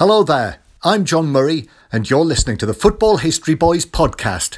Hello there, I'm John Murray, and you're listening to the Football History Boys podcast.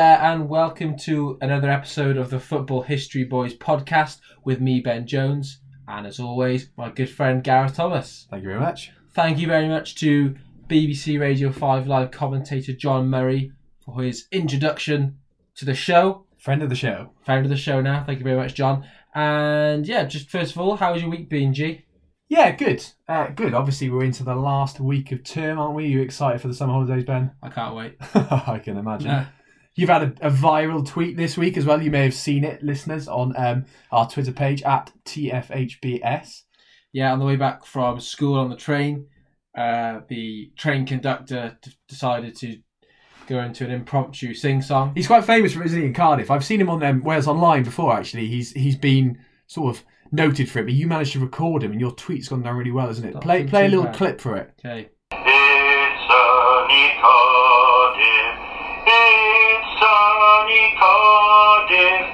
There, and welcome to another episode of the Football History Boys podcast with me, Ben Jones, and as always, my good friend Gareth Thomas. Thank you very much. Thank you very much to BBC Radio 5 live commentator John Murray for his introduction to the show. Friend of the show. Friend of the show now. Thank you very much, John. And yeah, just first of all, how how's your week been, G? Yeah, good. Uh, good. Obviously, we're into the last week of term, aren't we? you excited for the summer holidays, Ben? I can't wait. I can imagine. No. You've had a, a viral tweet this week as well. You may have seen it, listeners, on um, our Twitter page at TFHBS. Yeah, on the way back from school on the train, uh, the train conductor d- decided to go into an impromptu sing song. He's quite famous for it, isn't he, in Cardiff? I've seen him on um, Wales Online before, actually. He's He's been sort of noted for it, but you managed to record him, and your tweet's gone down really well, isn't it? Not Play, play a little bad. clip for it. Okay. Cardiff.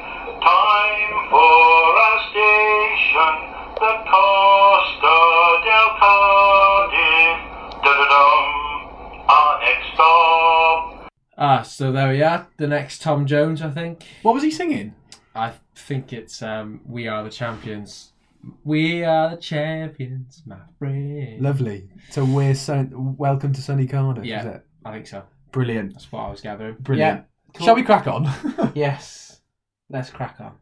Time for our station. The Costa del Cardiff. Da-da-dum. Our next stop. Ah, so there we are. The next Tom Jones, I think. What was he singing? I think it's um, "We Are the Champions." We are the champions, my friend. Lovely. So we're so welcome to sunny Cardiff, Yeah. is it? I think so. Brilliant. That's what I was gathering. Brilliant. Yeah. Shall we crack on? Yes. Let's crack on.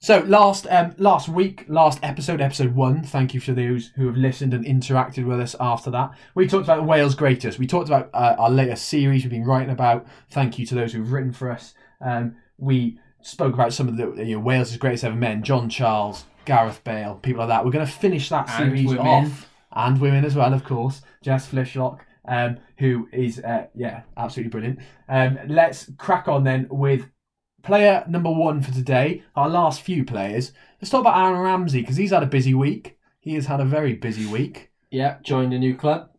so last um last week, last episode, episode one. Thank you for those who have listened and interacted with us after that. We talked about Wales greatest. We talked about uh, our latest series we've been writing about. Thank you to those who've written for us. Um, we spoke about some of the you know, Wales' greatest ever men: John Charles, Gareth Bale, people like that. We're going to finish that And series women. off, and women as well, of course. Jess Fishlock. Um, who is uh, yeah absolutely brilliant. Um, let's crack on then with player number one for today, our last few players. Let's talk about Aaron Ramsey because he's had a busy week. He has had a very busy week. Yeah, joined a new club.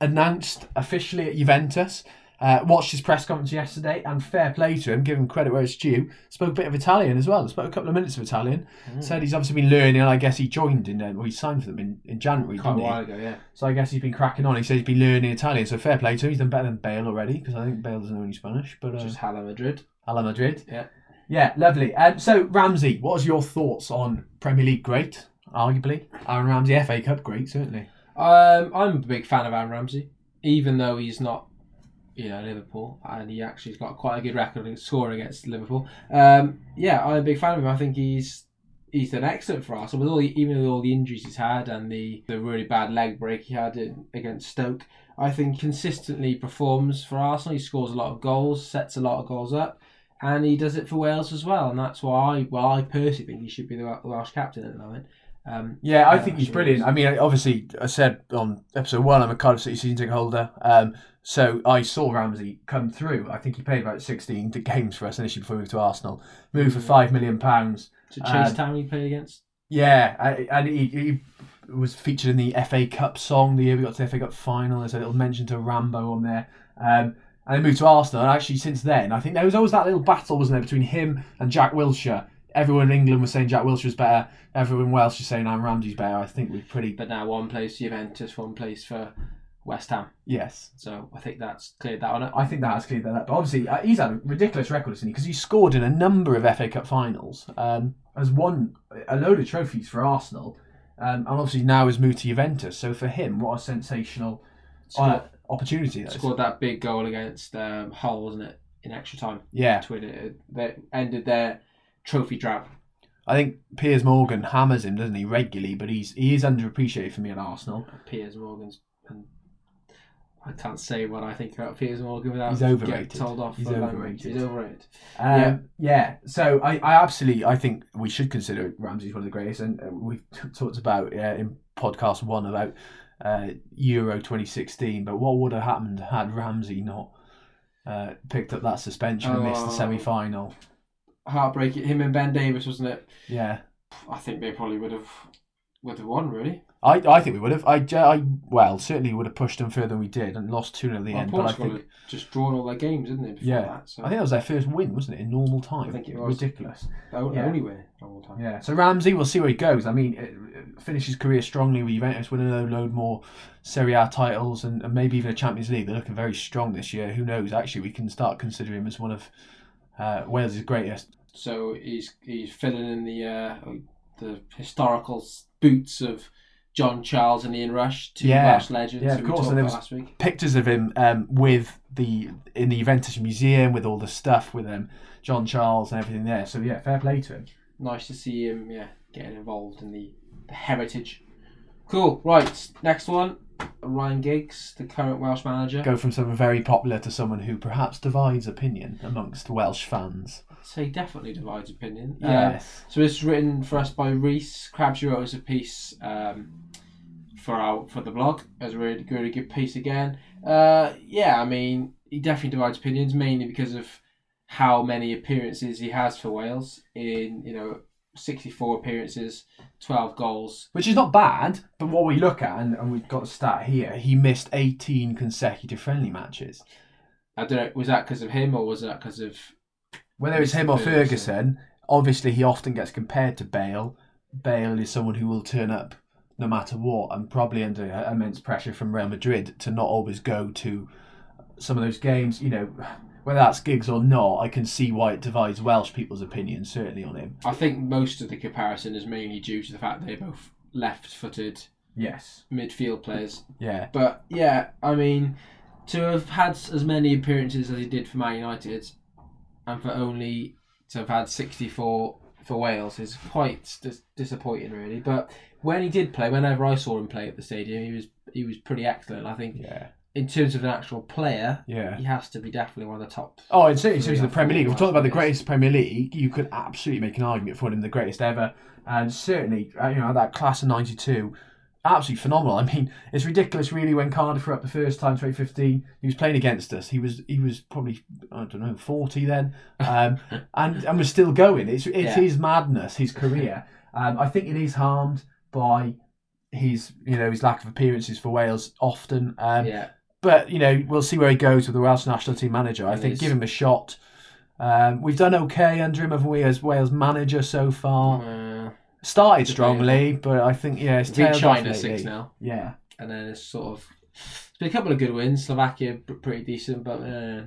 Announced officially at Juventus. Uh, watched his press conference yesterday and fair play to him, give him credit where it's due. Spoke a bit of Italian as well. Spoke a couple of minutes of Italian. Said he's obviously been learning. I guess he joined in, uh, well, he signed for them in, in January, Quite a didn't he? while ago, yeah. So I guess he's been cracking on. He said he's been learning Italian. So fair play to him. He's done better than Bale already because I think Bale doesn't know any Spanish. But uh, Just Hala Madrid. Hala Madrid. Yeah. Yeah, lovely. Um, so, Ramsey, what was your thoughts on Premier League great, arguably? Aaron Ramsey, FA Cup great, certainly. Um, I'm a big fan of Aaron Ramsey, even though he's not, you know, Liverpool, and he actually's got quite a good record in scoring against Liverpool. Um, yeah, I'm a big fan of him. I think he's he's done excellent for us. With all the, even with all the injuries he's had and the, the really bad leg break he had in, against Stoke, I think consistently performs for Arsenal. He scores a lot of goals, sets a lot of goals up, and he does it for Wales as well. And that's why, I, well, I personally think he should be the Wel- Welsh captain at the moment. Um, Yeah, I think he's brilliant. I mean, obviously, I said on episode one, I'm a Cardiff City season ticket holder. Um, so I saw Ramsey come through. I think he played about 16 games for us initially before he moved to Arsenal. Moved for £5 million. to Chase Um, Town he played against. Yeah, and he, he was featured in the FA Cup song the year we got to the FA Cup final. There's a little mention to Rambo on there. Um, and he moved to Arsenal. And actually, since then, I think there was always that little battle, wasn't there, between him and Jack Wilshere. Everyone in England was saying Jack Wilshere's better. Everyone in Welsh was saying Aaron Ramsey's better. I think we're pretty. But now one for Juventus, one plays for West Ham. Yes. So I think that's cleared that on it. I think that has cleared that up. But obviously, uh, he's had a ridiculous record, hasn't he? Because he's scored in a number of FA Cup finals, um, has won a load of trophies for Arsenal, um, and obviously now has moved to Juventus. So for him, what a sensational Scored, uh, opportunity is. scored that big goal against um, Hull, wasn't it? In extra time. Yeah, To win it. That ended their trophy drought. I think Piers Morgan hammers him, doesn't he, regularly? But he's he is underappreciated for me at Arsenal. Piers Morgan's. And I can't say what I think about Piers Morgan without He's getting told off. He's overrated. He's overrated. Um, Yeah. yeah. So I, I absolutely I think we should consider Ramsey's one of the greatest, and uh, we've talked about uh, in podcast one about uh, Euro 2016. But what would have happened had Ramsey not uh, picked up that suspension and missed the Oh. semi final? Heartbreaking. Him and Ben Davies, wasn't it? Yeah, I think they probably would have would have won really. I, I think we would have. I, I well certainly would have pushed them further than we did and lost two 0 at the Well, end. But I think just drawn all their games, didn't they? Yeah. that, so I think that was their first win, wasn't it, in normal time? I think it was. ridiculous. the o- yeah. only win all time. Yeah. So Ramsey, we'll see where he goes. I mean, it, it finished his career strongly with Juventus, winning a load more Serie A titles and, and maybe even a Champions League. They're looking very strong this year. Who knows? Actually, we can start considering him as one of uh, Wales' greatest. So he's he's filling in the uh, the historical boots of John Charles and Ian Rush, two Yeah. Welsh legends Yeah, of course, and there was-. Pictures of him um, with the in the Juventus Museum with all the stuff with um, John Charles and everything there. So yeah, fair play to him. Nice to see him, yeah, getting involved in the, the heritage. Cool. Right, next one. Ryan Giggs, the current Welsh manager. Go from someone very popular to someone who perhaps divides opinion amongst Welsh fans. So he definitely divides opinion. Um, Yes. So this is written for us by Reese Crabs. wrote us a piece um, for our for the blog. It was a really really good piece again. Uh, yeah, I mean, he definitely divides opinions mainly because of how many appearances he has for Wales in you know sixty four appearances, twelve goals. Which is not bad, but what we look at, and, and we've got a stat here, he missed 18 consecutive friendly matches. I don't know, was that because of him or was that because of Whether it's him or Ferguson. Obviously he often gets compared to Bale. Bale is someone who will turn up no matter what, and probably under immense pressure from Real Madrid to not always go to some of those games. You know, whether that's Giggs or not, I can see why it divides Welsh people's opinions, certainly on him. I think most of the comparison is mainly due to the fact they're both left-footed Yes. midfield players. Yeah. But yeah, I mean, to have had as many appearances as he did for Man United, and for only to have had sixty-four for Wales is quite dis- disappointing, really. But when he did play, whenever I saw him play at the stadium, he was he was pretty excellent. I think Yeah. in terms of an actual player, Yeah. he has to be definitely one of the top. Oh, and certainly in terms of the Premier League, we're talking about the greatest Premier League. You could absolutely make an argument for him the greatest ever, and certainly, uh, you know, that class of '92, absolutely phenomenal. I mean, it's ridiculous, really. When Cardiff were up the first time, 2015, he was playing against us. He was he was probably I don't know 40 then, um, and and was still going. It's it's Yeah. his madness, his career. Um, I think it is harmed by his you know his lack of appearances for Wales often. Um, yeah, but you know we'll see where he goes with the Welsh national team manager. I think give him a shot. Um, we've done okay under him, haven't we, as Wales manager so far? uh, Started strongly, but I think yeah, it's tailed off China lately. six now. Yeah, and then it's sort of it's been a couple of good wins. Slovakia p- pretty decent, but uh,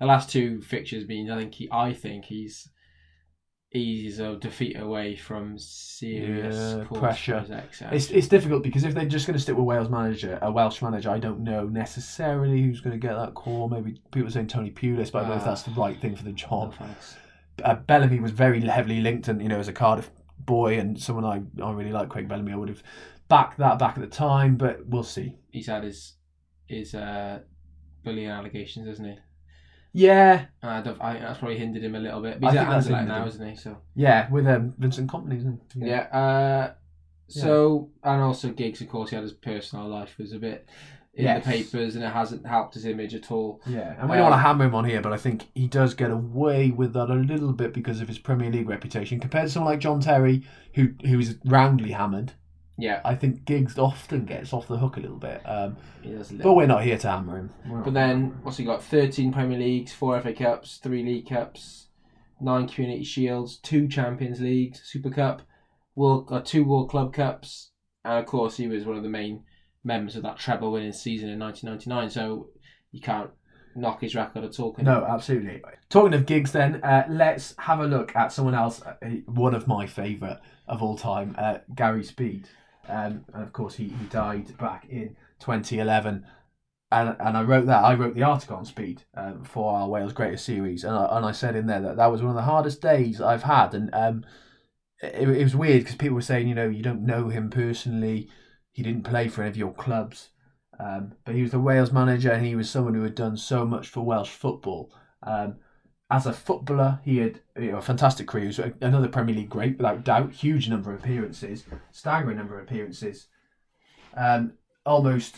the last two fixtures mean I think he I think he's he's a defeat away from serious Yeah, cause pressure. For it's it's difficult because if they're just going to stick with Wales manager, a Welsh manager, I don't know necessarily who's going to get that call. Maybe people are saying Tony Pulis, but I don't know if Ah. that's the right thing for the job. thanks. uh, Bellamy was very heavily linked, and you know, as a Cardiff boy and someone I, I really like, Craig Bellamy, I would have backed that back at the time, but we'll see. He's had his his uh, bullying allegations, hasn't he? Yeah, And I don't, I, that's probably hindered him a little bit. But I he's think at Anderlecht now, him. isn't he? So yeah, with um, Vincent Kompany, isn't it? yeah. Uh, so and also Giggs, of course, he had his personal life was a bit in Yes. the papers, and it hasn't helped his image at all. Yeah, and we don't Um, want to hammer him on here, but I think he does get away with that a little bit because of his Premier League reputation. Compared to someone like John Terry, who who is roundly hammered, Yeah, I think Giggs often gets off the hook a little bit. Um, a but we're not here to hammer him. But then, what's he got? 13 Premier Leagues, 4 FA Cups, 3 League Cups, 9 Community Shields, 2 Champions Leagues, Super Cup, World, uh, 2 World Club Cups, and of course, he was one of the main members of that treble winning season in 1999, so you can't knock his record at all. No, absolutely. Talking of Giggs, then uh, let's have a look at someone else, uh, one of my favourite of all time, uh, Gary Speed. Um, and of course, he, he died back in 2011. And, and I wrote that. I wrote the article on Speed um, for our Wales Greatest series, and I, and I said in there that that was one of the hardest days I've had, and um, it, it was weird because people were saying, you know, you don't know him personally, he didn't play for any of your clubs, um, but he was the Wales manager, and he was someone who had done so much for Welsh football. Um, as a footballer, he had you know, a fantastic career. He was another Premier League great, without doubt. Huge number of appearances, staggering number of appearances. Um, almost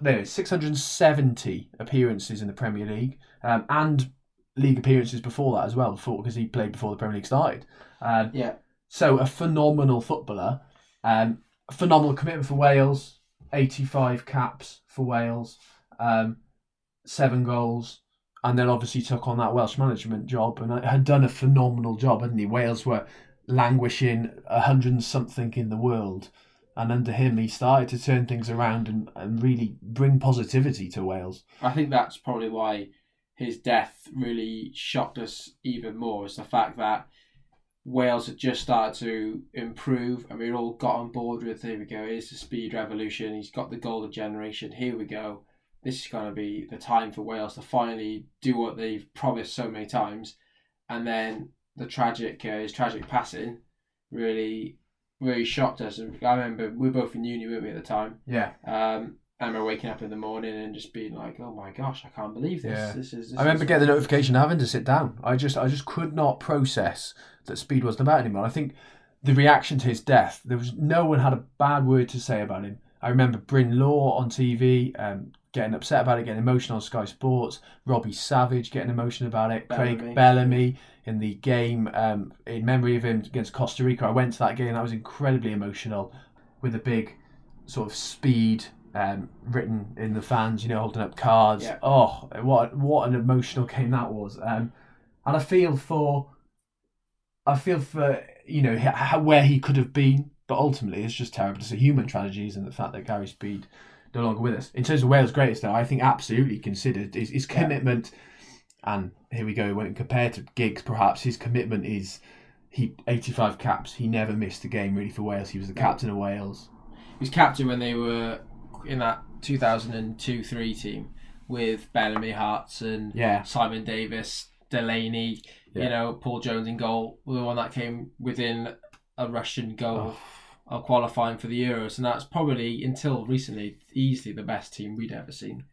there, six hundred and seventy appearances in the Premier League, um, and league appearances before that as well, before because he played before the Premier League started. Um, Yeah. So a phenomenal footballer, um, a phenomenal commitment for Wales, 85 caps for Wales, um, seven goals, and then obviously took on that Welsh management job and had done a phenomenal job, hadn't he? Wales were languishing a hundred and something in the world. And under him, he started to turn things around and, and really bring positivity to Wales. I think that's probably why his death really shocked us even more. Is the fact that Wales had just started to improve, and we all got on board with here we go. Here's the speed revolution. He's got the golden generation. Here we go. This is going to be the time for Wales to finally do what they've promised so many times. And then the tragic, uh, his tragic passing, really, really shocked us. And I remember we were both in uni, weren't we, at the time? Yeah. Um, I remember waking up in the morning and just being like, "Oh my gosh, I can't believe this! Yeah. This is." This I remember is... getting the notification having to sit down. I just I just could not process that speed wasn't about anymore. I think the reaction to his death, there was no one had a bad word to say about him. I remember Bryn Law on TV um, getting upset about it, getting emotional on Sky Sports. Robbie Savage getting emotional about it. Bellamy. Craig Bellamy in the game um, in memory of him against Costa Rica. I went to that game. That was incredibly emotional, with a big sort of speed um, written in the fans. You know, holding up cards. Yeah. Oh, what what an emotional game that was. Um, and I feel for, I feel for you know how, where he could have been, but ultimately it's just terrible. It's a human tragedy, and the fact that Gary Speed no longer with us. In terms of Wales' greatest, though, I think absolutely considered his, his Yeah. commitment. And here we go. When compared to Giggs, perhaps his commitment is he 85 caps. He never missed a game really for Wales. He was the captain of Wales. He was captain when they were in that 2002-3 team with Bellamy, Hartson, Yeah. Simon Davies, Delaney. Yeah. You know, Paul Jones in goal. The one that came within a Russian goal Oh. of qualifying for the Euros, and that's probably until recently easily the best team we'd ever seen.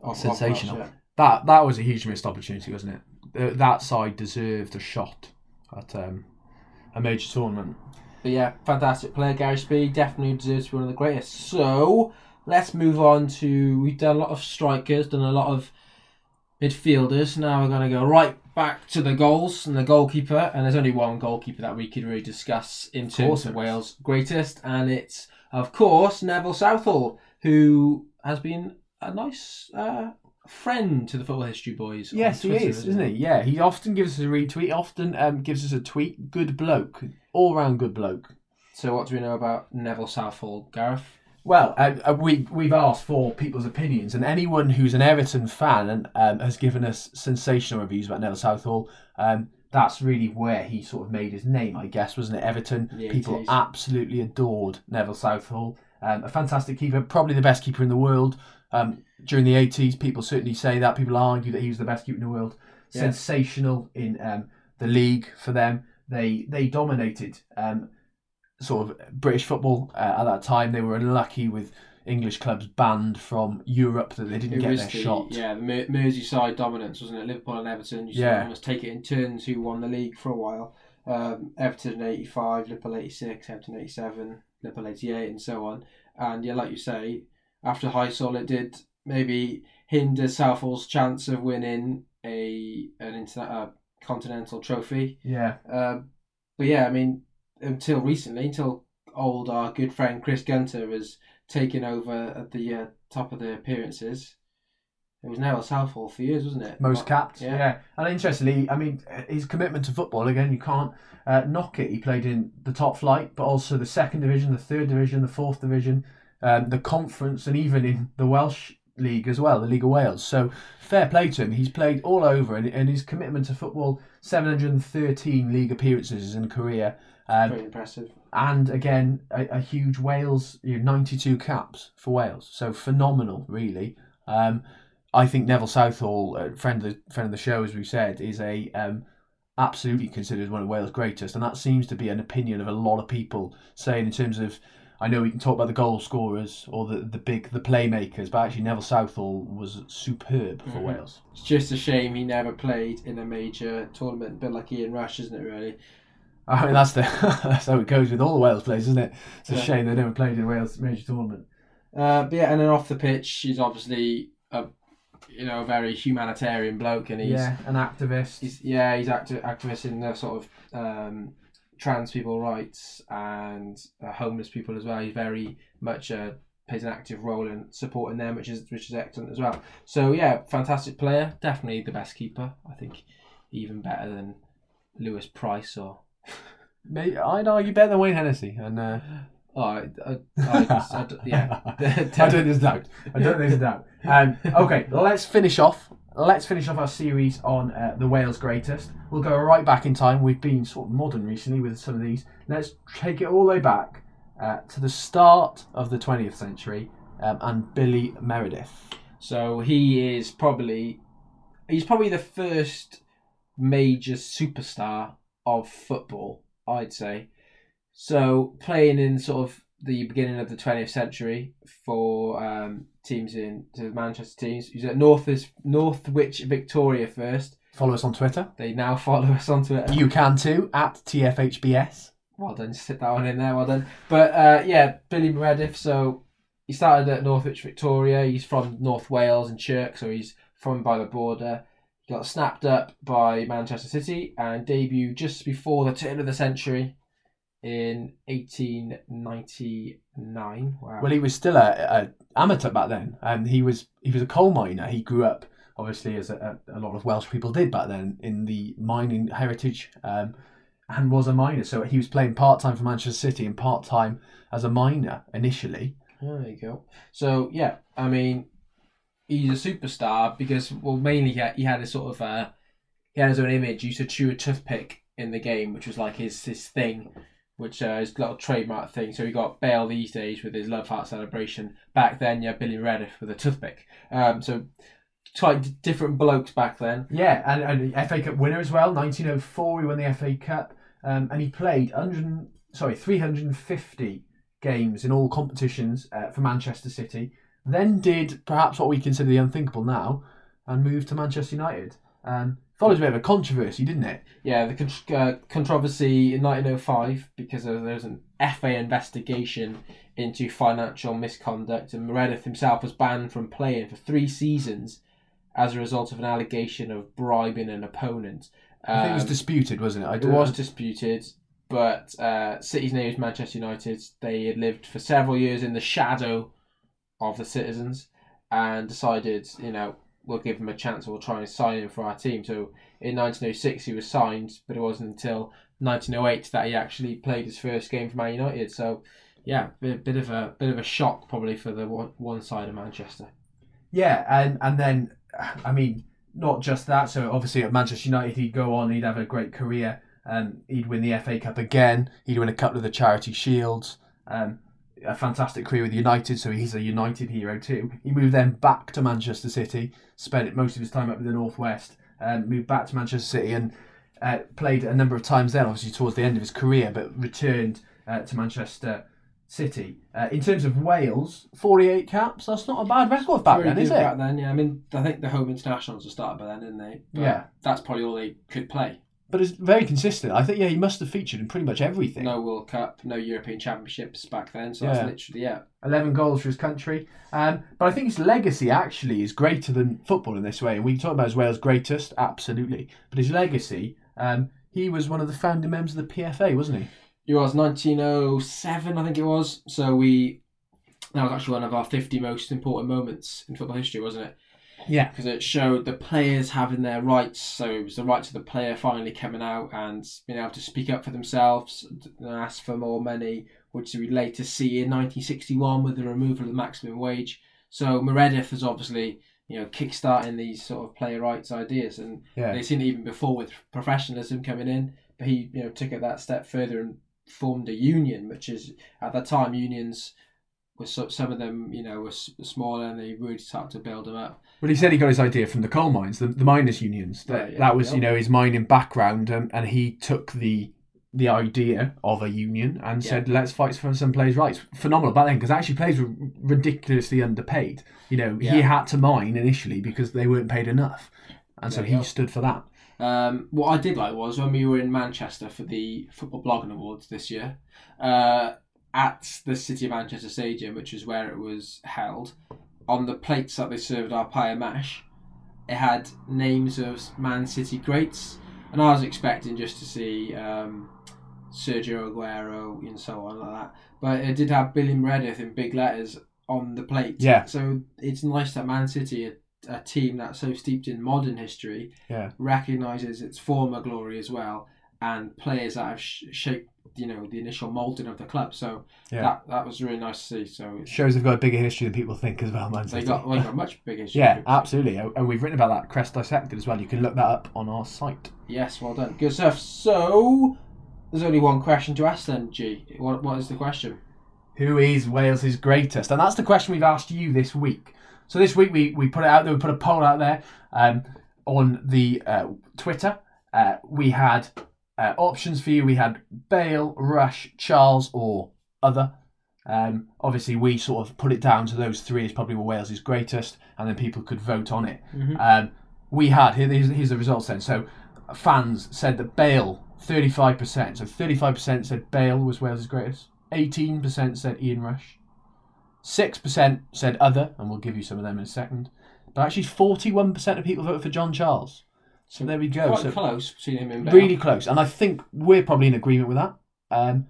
Of- of Sensational. Welsh, yeah. That that was a huge missed opportunity, wasn't it? Uh, That side deserved a shot at um, a major tournament. But yeah, fantastic player, Gary Speed. Definitely deserves to be one of the greatest. So let's move on to. We've done a lot of strikers, done a lot of midfielders. Now we're going to go right back to the goals and the goalkeeper. And there's only one goalkeeper that we could really discuss in course terms of. Wales' greatest, and it's of course Neville Southall, who has been a nice uh, friend to the football history boys. Yes, he Twitter, is, isn't he? Yeah, he often gives us a retweet. Often um, gives us a tweet. Good bloke, all round good bloke. So what do we know about Neville Southall, Gareth? Well, uh, uh, we we've asked for people's opinions, and anyone who's an Everton fan and um, has given us sensational reviews about Neville Southall. Um, that's really where he sort of made his name, I guess, wasn't it? Everton. The People 80s. absolutely adored Neville Southall. Um, a fantastic keeper, probably the best keeper in the world. Um, during the 80s, people certainly say that. People argue that he was the best keeper in the world. Yeah. Sensational in um, the league for them. They they dominated um, sort of British football uh, at that time. They were unlucky with English clubs banned from Europe that they didn't It get their the, shot. Yeah, the Mer- Merseyside dominance, wasn't it? Liverpool and Everton. You Yeah. almost take it in turns who won the league for a while. Um, Everton 85, Liverpool 86, Everton 87, Liverpool 88, and so on. And yeah, like you say, after Heysel, it did maybe hinder Southall's chance of winning a an internet, uh, continental trophy. Yeah. Um, but yeah, I mean, until recently, until old our good friend Chris Gunter was taken over at the uh, top of the appearances, it was Neville Southall for years, wasn't it? Most capped, yeah. Yeah. And interestingly, I mean, his commitment to football again, you can't uh, knock it. He played in the top flight, but also the second division, the third division, the fourth division, um, the conference, and even in the Welsh league as well, the League of Wales. So fair play to him. He's played all over, and, and his commitment to football, seven hundred and thirteen league appearances in career. Um, Very impressive. and again a, a huge Wales, you know, 92 caps for Wales, so phenomenal, really. Um, I think Neville Southall, uh, friend of the friend of the show, as we said, is a um, absolutely considered one of Wales' greatest, and that seems to be an opinion of a lot of people saying in terms of. I know we can talk about the goal scorers or the, the big the playmakers, but actually Neville Southall was superb for Mhm. Wales. It's just a shame he never played in a major tournament, a bit like Ian Rush, isn't it, really? I mean that's the that's how it goes with all the Wales players, isn't it? It's a Yeah. shame they never played in a Wales major tournament. Uh, but yeah, and then off the pitch, he's obviously a, you know, a very humanitarian bloke, and he's yeah, an activist. He's, yeah, he's active, activist in the sort of um, trans people rights and uh, homeless people as well. He's very much uh, plays an active role in supporting them, which is which is excellent as well. So yeah, fantastic player, definitely the best keeper. I think even better than Lewis Price or. Mate, I'd argue better than Wayne Hennessy, and uh, Oh, I, I, I, I, yeah. I don't think there's doubt. I don't think there's doubt. Um, okay, let's finish off. Let's finish off our series on uh, the Wales greatest. We'll go right back in time. We've been sort of modern recently with some of these. Let's take it all the way back uh, to the start of the 20th century um, and Billy Meredith. So he is probably he's probably the first major superstar of football, I'd say. So playing in sort of the beginning of the 20th century for um, teams in to Manchester teams. He's at North Northwich Victoria first. Follow us on Twitter. They now follow us on Twitter. You can too at TFHBS. Well done, just hit that one in there. Well done. But uh, yeah, Billy Meredith. So he started at Northwich Victoria. He's from North Wales and Chirk, so he's from by the border. Got snapped up by Manchester City and debuted just before the turn of the century in 1899. Wow. Well, he was still a, a amateur back then, and he was he was a coal miner. He grew up, obviously, as a, a lot of Welsh people did back then, in the mining heritage, um, and was a miner. So he was playing part time for Manchester City and part time as a miner initially. There you go. So yeah, I mean, he's a superstar because well, mainly he had, he had a sort of uh, he had his own image. He used to chew a toothpick in the game, which was like his his thing, which uh, is a little trademark thing. So he got Bale these days with his love heart celebration. Back then, yeah, Billy Meredith with a toothpick. Um, so quite different blokes back then. Yeah, and, and FA Cup winner as well. 1904, he won the FA Cup, um, and he played 100, sorry 350 games in all competitions uh, for Manchester City. Then did perhaps what we consider the unthinkable now, and moved to Manchester United. Um, follows a bit of a controversy, didn't it? Yeah, the con- uh, controversy in 1905 because there was an FA investigation into financial misconduct, and Meredith himself was banned from playing for three seasons as a result of an allegation of bribing an opponent. I think it was Um, disputed, wasn't it? I it was disputed, but uh, City's name is Manchester United. They had lived for several years in the shadow of the citizens and decided, you know, we'll give him a chance. We'll try and sign him for our team. So in 1906 he was signed, but it wasn't until 1908 that he actually played his first game for Man United. So yeah, bit, bit of a bit of a shock probably for the one, one side of Manchester. Yeah, and and then I mean, not just that. So obviously at Manchester United, he'd go on, he'd have a great career. Um, he'd win the FA Cup again. He'd win a couple of the Charity Shields. Um, a fantastic career with United, so he's a United hero too. He moved then back to Manchester City, spent most of his time up in the northwest, um, moved back to Manchester City and uh, played a number of times then, obviously towards the end of his career, but returned uh, to Manchester City. Uh, in terms of Wales, 48 caps, that's not a bad record back then, is it? Back then, yeah. I mean, I think the home internationals were started by then, didn't they? But Yeah. That's probably all they could play. But it's very consistent. I think, yeah, he must have featured in pretty much everything. No World Cup, no European Championships back then. So Yeah. that's literally yeah. 11 goals for his country. Um, but I think his legacy actually is greater than football in this way. And we talk about his Wales greatest, absolutely. But his legacy, um, he was one of the founding members of the PFA, wasn't he? It was 1907, I think it was. So we that was actually one of our 50 most important moments in football history, wasn't it? Yeah. Because it showed the players having their rights. So it was the rights of the player finally coming out and being able to speak up for themselves and ask for more money, which we later see in 1961 with the removal of the maximum wage. So Meredith is obviously you know kickstarting these sort of player rights ideas, and Yeah. they've seen it even before with professionalism coming in. But he you know took it that step further and formed a union, which is at that time unions. were so, some of them, you know, were s- smaller, and they really started to build them up. Well, he said he got his idea from the coal mines, the, the miners' unions. That, Yeah, yeah, that was, yeah. you know, his mining background, um, and he took the the idea of a union and said, "Let's fight for some players' rights." Phenomenal back then, because actually players were ridiculously underpaid. You know, he had to mine initially because they weren't paid enough, and so There he go. stood for that. Um, what I did like was when we were in Manchester for the Football Blogging Awards this year, uh, at the City of Manchester Stadium, which is where it was held, on the plates that they served our pie and mash, it had names of Man City greats, and I was expecting just to see um, Sergio Aguero, and so on like that. But it did have Billy Meredith in big letters on the plate. Yeah. So it's nice that Man City, a, a team that's so steeped in modern history, Yeah. recognises its former glory as well, and players that have sh- shaped, you know, the initial moulding of the club. So Yeah. that that was really nice to see. So Shows they've got a bigger history than people think as well, Man they got they got much bigger. History. yeah, absolutely. And we've written about that Crest Dissected as well. You can look that up on our site. Yes, well done. Good stuff. So there's only one question to ask then, G. What what is the question? Who is Wales' greatest? And that's the question we've asked you this week. So this week we, we put it out there, we put a poll out there um, on the uh, Twitter. Uh, we had uh, options for you. We had Bale, Rush, Charles, or other. Um, obviously, we sort of put it down to those three as probably were Wales' greatest, and then people could vote on it. Um, we had here, here's, here's the results then. So fans said that Bale, 35%. So 35% said Bale was Wales' greatest. 18% said Ian Rush. 6% said other, and we'll give you some of them in a second. But actually, 41% of people voted for John Charles. So there we go. Quite So close between him and Bale. really close, and I think we're probably in agreement with that. Um,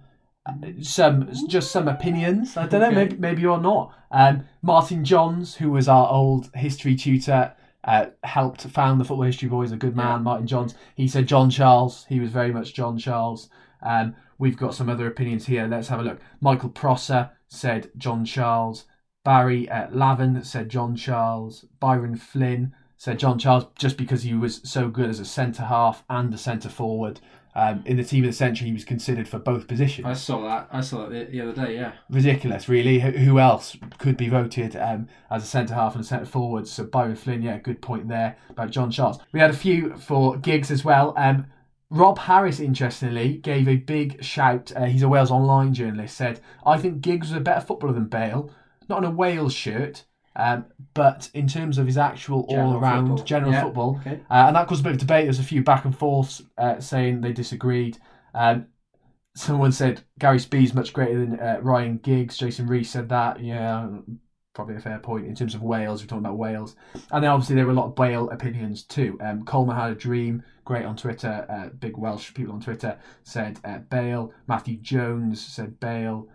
some just some opinions. I don't know. Maybe maybe you're not. Um, Martin Johns, who was our old history tutor, uh, helped found the Football History Boys. A good man, Yeah. Martin Johns. He said John Charles. He was very much John Charles. Um, we've got some other opinions here. Let's have a look. Michael Prosser said John Charles. Barry uh, Lavin said John Charles. Byron Flynn said John Charles just because he was so good as a centre half and a centre forward. Um, in the team of the century, he was considered for both positions. I saw that. I saw that the, the other day. Yeah. Ridiculous, really. Who, who else could be voted um, as a centre half and a centre forward? So Byron Flynn, yeah, good point there about John Charles. We had a few for Giggs as well. Um, Rob Harris, interestingly, gave a big shout. Uh, he's a Wales Online journalist. Said, "I think Giggs was a better footballer than Bale, not in a Wales shirt, um, but in terms of his actual all-around football. general Yeah. football." Okay. Uh, and that caused a bit of debate. There's a few back and forths uh, saying they disagreed. Um, someone said Gary Speed's much greater than uh, Ryan Giggs. Jason Rees said that. Yeah, probably a fair point in terms of Wales. We're talking about Wales. And then obviously there were a lot of Wale opinions too. Um, Coleman had a dream. Great on Twitter. Uh, big Welsh people on Twitter said uh, Bale. Matthew Jones said Bale.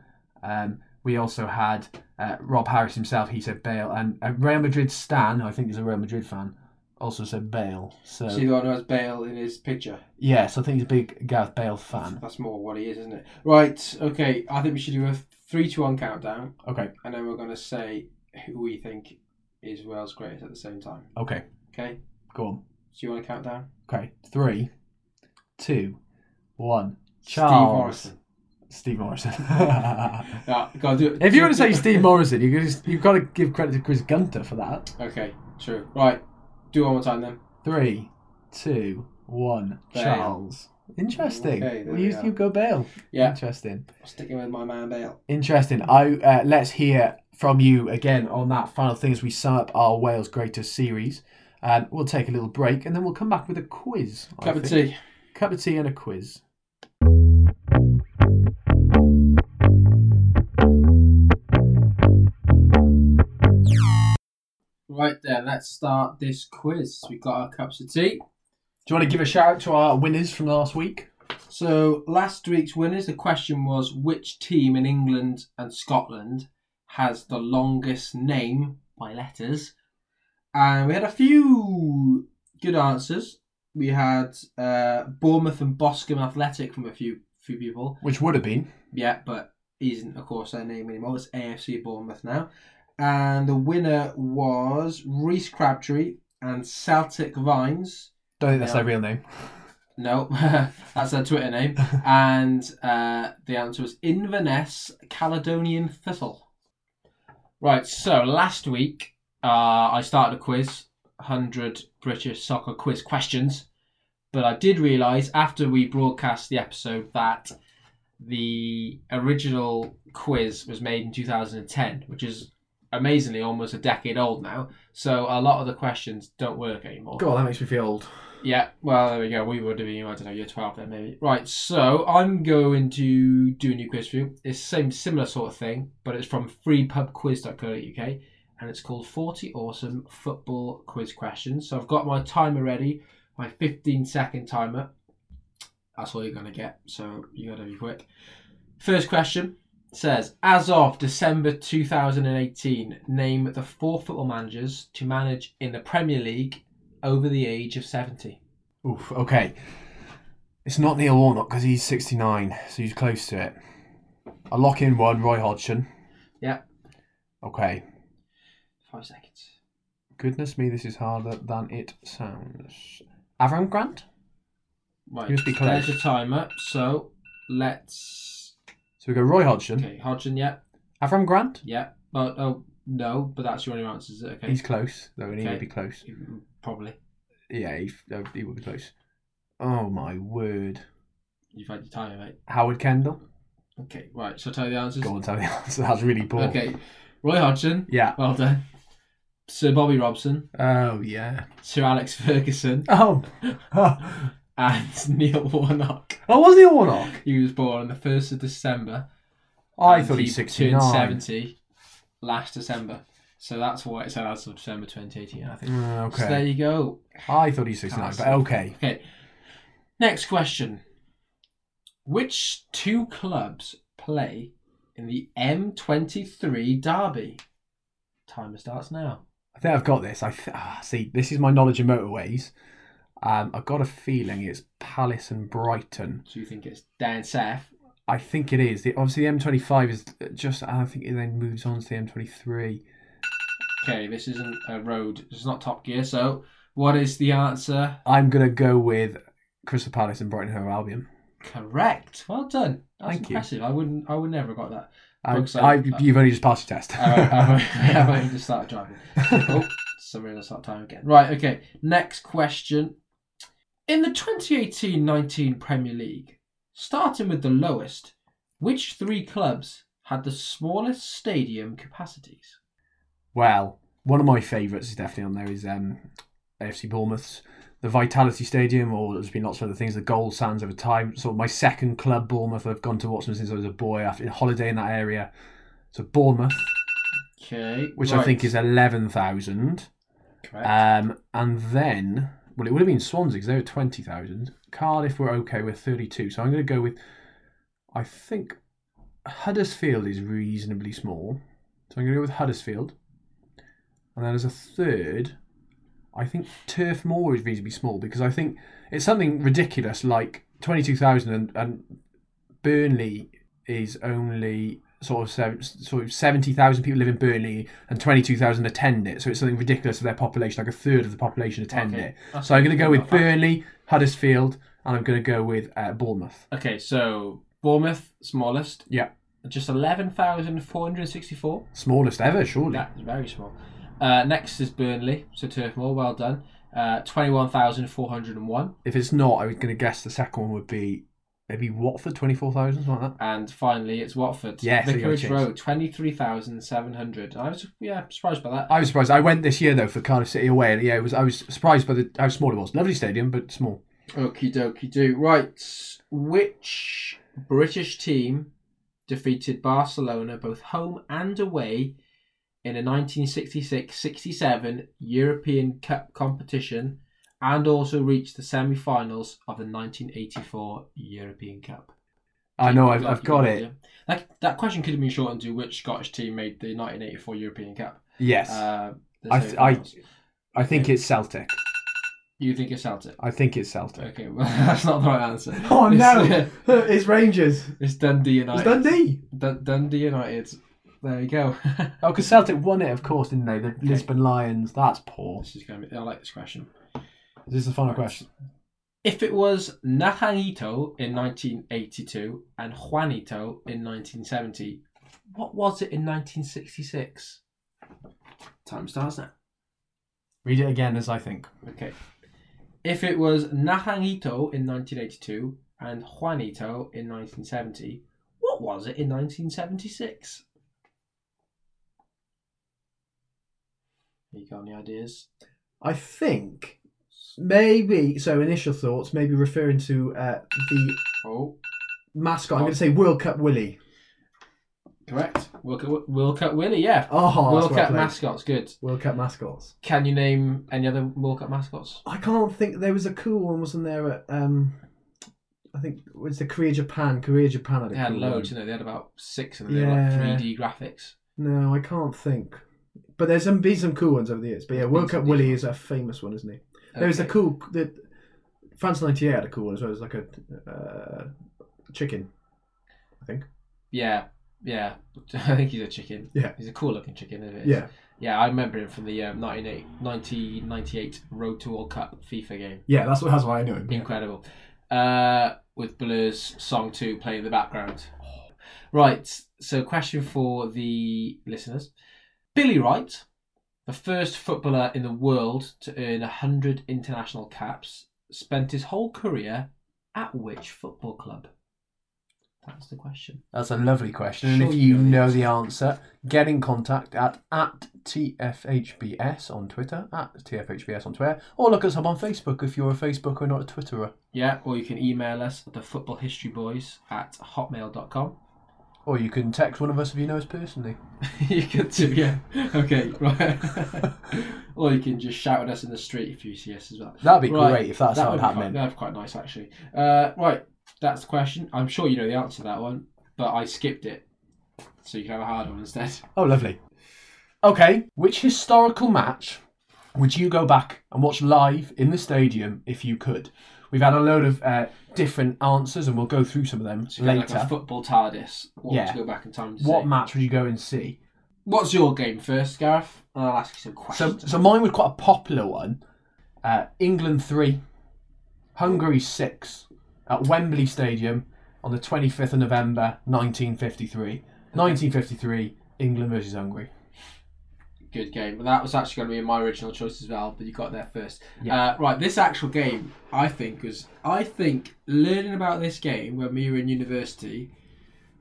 Um, we also had uh, Rob Harris himself. He said Bale. And uh, Real Madrid Stan, who I think is a Real Madrid fan, also said Bale. So the one who has Bale in his picture. yes, I think he's a big Gareth Bale fan. That's more what he is, isn't it? Right. Okay. I think we should do a three to one countdown, Okay, and then we're going to say who we think is Wales' greatest at the same time. okay, Okay. go on. Do you want to count down? Okay, three, two, one. Steve Charles. Steve Morison. Yeah, gotta do it. if you're going to say Steve Morison, you just, you've got to give credit to Chris Gunter for that. Okay. True. Right. Do one more time then. Three, two, one. Bale. Charles. Interesting. Okay, there we we used you go Bale. Yeah. Interesting. Sticking with my man Bale. Interesting. I uh, let's hear from you again on that final thing as we sum up our Wales Greatest series. Um, we'll take a little break and then we'll come back with a quiz. I Cup of think. tea. Cup of tea and a quiz. Right then, let's start this quiz. We've got our cups of tea. Do you want to give a shout out to our winners from last week? So last week's winners, the question was which team in England and Scotland has the longest name by letters? And we had a few good answers. We had uh, Bournemouth and Boscombe Athletic from a few few people. Which would have been. Yeah, but isn't of course their name anymore. It's AFC Bournemouth now. And the winner was Reese Crabtree and Celtic Vines. Don't think that's their real name. No, that's their Twitter name. and uh, the answer was Inverness Caledonian Thistle. Right, so last week uh, I started a quiz, 100 British soccer quiz questions. But I did realise after we broadcast the episode that the original quiz was made in 2010, which is amazingly almost a decade old now. So a lot of the questions don't work anymore. God, that makes me feel old. Yeah, well, there we go. We would have been, I don't know, year 12 then maybe. Right, so I'm going to do a new quiz for you. It's same similar sort of thing, but it's from freepubquiz.co.uk and it's called 40 Awesome Football Quiz Questions. So I've got my timer ready, my 15 second timer. That's all you're going to get. So you got to be quick. First question says As of December 2018, name the four football managers to manage in the Premier League over the age of 70. Oof, okay. It's not Neil Warnock because he's 69, so he's close to it. I lock in one, Roy Hodgson. Yeah. Okay. Five seconds. Goodness me, this is harder than it sounds. Avram Grant? Right. You must be There's your timer. So let's. So we go Roy Hodgson. Okay, Hodgson, yeah. Avram Grant? Yeah. Oh, oh no, but that's your only answer, is it? Okay. He's close, though, and he Okay. would be close. Probably. Yeah, he, uh, he would be close. Oh my word. You've had your time, mate. Howard Kendall? Okay, right. So tell you the answers. Go on, tell me the answer. That's really poor. Okay. Roy Hodgson. Yeah. Well done. Sir Bobby Robson. Oh, yeah. Sir Alex Ferguson. Oh. oh, And Neil Warnock. What was Neil Warnock? He was born on the 1st of December. I and thought he he's 69. turned 70 last December. So that's why it said as of December 2018, I think. Mm, So there you go. I thought he's 69, but okay. Okay. Next question. Which two clubs play in the M23 derby? Timer starts now. I think I've got this. I th- ah, see. This is my knowledge of motorways. Um, I've got a feeling it's Palace and Brighton. So you think it's down south? I think it is. The, obviously, the M25 is just. I think it then moves on to the M23. Okay, this isn't a road. It's not Top Gear. So what is the answer? I'm gonna go with Crystal Palace and Brighton Hove Albion. Correct. Well done. That's Thank you. I wouldn't. I would never have got that. I, Looks I, you've only just passed your test. I've, only just started driving. oh, somebody will start time again. Right, okay. Next question. In the 2018 19 Premier League, starting with the lowest, which three clubs had the smallest stadium capacities? Well, one of my favourites is definitely on there is um, AFC Bournemouth's the Vitality Stadium, or there's been lots of other things. The Gold Sands over time. So my second club, Bournemouth. I've gone to watch them since I was a boy after a holiday in that area. So Bournemouth, Okay. which I think is eleven thousand, correct. um, and then well, it would have been Swansea because they were twenty thousand. Cardiff were okay with thirty-two. So I'm going to go with. I think Huddersfield is reasonably small, so I'm going to go with Huddersfield. And then as a third, I think Turf Moor is reasonably small because I think it's something ridiculous like 22,000 and, and Burnley is only sort of sort of 70,000 people live in Burnley and 22,000 attend it. So it's something ridiculous of their population, like a third of the population attend Okay. it. That's So I'm going to go with. Burnley, Huddersfield, and I'm going to go with uh, Bournemouth. Okay, so Bournemouth, smallest. Yeah. Just 11,464. Smallest ever, surely. That's very small. Uh, next is Burnley, so Turf Moor, well done. Uh, 21,401. If it's not, I was going to guess the second one would be maybe Watford, 24,000, something like that. And finally, it's Watford. Yes, they got a Vicarage. Road, 23,700. I was, yeah, surprised by that. I was surprised. I went this year though for Cardiff City away, and yeah, it was. I was surprised by the how small it was. Lovely stadium, but small. Okie dokie do. Right. Which British team defeated Barcelona both home and away in a 1966-67 European Cup competition and also reached the semi-finals of the 1984 European Cup? I know. I've, I've got it. That, that question could have been shortened to which Scottish team made the 1984 European Cup. Yes, Uh, I th- semi-finals. I think it's Celtic. You think it's Celtic? I think it's Celtic. Okay, well, that's not the right answer. Oh It's- no! it's Rangers. It's Dundee United. It's Dundee. Dun- Dundee United. There you go. Oh, because Celtic won it, of course, didn't they? The Lisbon Lions. That's poor. this is going to be. I like this question. This is this the final question? If it was Naranjito in 1982 and Juanito in 1970, what was it in 1966? Time starts now. Read it again, as I think. Okay. If it was Naranjito in 1982 and Juanito in 1970, what was it in 1976? You got any ideas? I think maybe. So initial thoughts, maybe referring to uh, the Oh, mascot. I'm going to say World Cup Willie. correct. World Cup, World Cup winner, yeah. Oh, World Cup mascots, good. World Cup mascots. Can you name any other World Cup mascots? I can't think there was a cool one, wasn't there? At um, I think was the Korea Japan. Korea Japan had a They had cool loads, you know. They had about six, and they were like 3D graphics. No, I can't think. But there's some been some cool ones over the years. But yeah, There's World Cup some Willie is a famous one, isn't he? There was a cool the France '98 had a cool one as well. It was like a uh, chicken, I think. Yeah, yeah. I think he's a chicken. Yeah. He's a cool looking chicken, isn't it? Yeah, Yeah, I remember him from the um, 1998 Road to World Cup FIFA game. yeah. That's what that's why I know him. Incredible. Uh, with Blur's Song 2 playing in the background. Right, so question for the listeners. Billy Wright, the first footballer in the world to earn 100 international caps, spent his whole career at which football club? That's the question. That's a lovely question. And Sure if you know the answer, get in contact at, at TFHBS on Twitter, at TFHBS on Twitter, or look us up on Facebook if you're a Facebooker and not a Twitterer. Yeah, or you can email us at the footballhistoryboys at hotmail.com. Or you can text one of us if you know us personally. you could too, yeah. Okay, right. or you can just shout at us in the street if you see us as well. That'd be Right, great if that's that how it happened. that'd be quite nice, actually. Uh, right, that's the question. I'm sure you know the answer to that one, but I skipped it. So you can have a hard one instead. Oh, lovely. Okay, which historical match would you go back and watch live in the stadium if you could? We've had a load of uh, different answers, and we'll go through some of them So later. like a football TARDIS. What Yeah. to go back in time to what see. match would you go and see? What's your game first, Gareth? And I'll ask you some So, questions. so mine was quite a popular one. Uh, England three, Hungary six, at Wembley Stadium on the twenty fifth of November, nineteen fifty three. Nineteen fifty three, England versus Hungary. Good game. But that was actually going to be my original choice as well, but you got there first. Yeah. Uh, right, this actual game, I think, was I think learning about this game when we were in university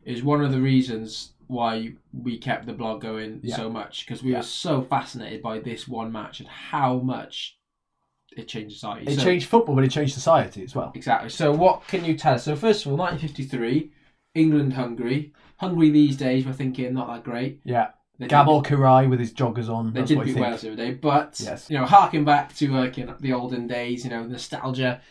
is one of the reasons why we kept the blog going Yeah. so much because we Yeah. were so fascinated by this one match and how much it changed society. It So- changed football, but it changed society as well. Exactly. So, what can you tell us? So, first of all, 1953, England, Hungary. Hungary these days, we're thinking not that great. Yeah, They Gabor Kiraly with his joggers on. They That's did beat. Wales the other day, but Yes. you know, harking back to like the olden days, you know, nostalgia.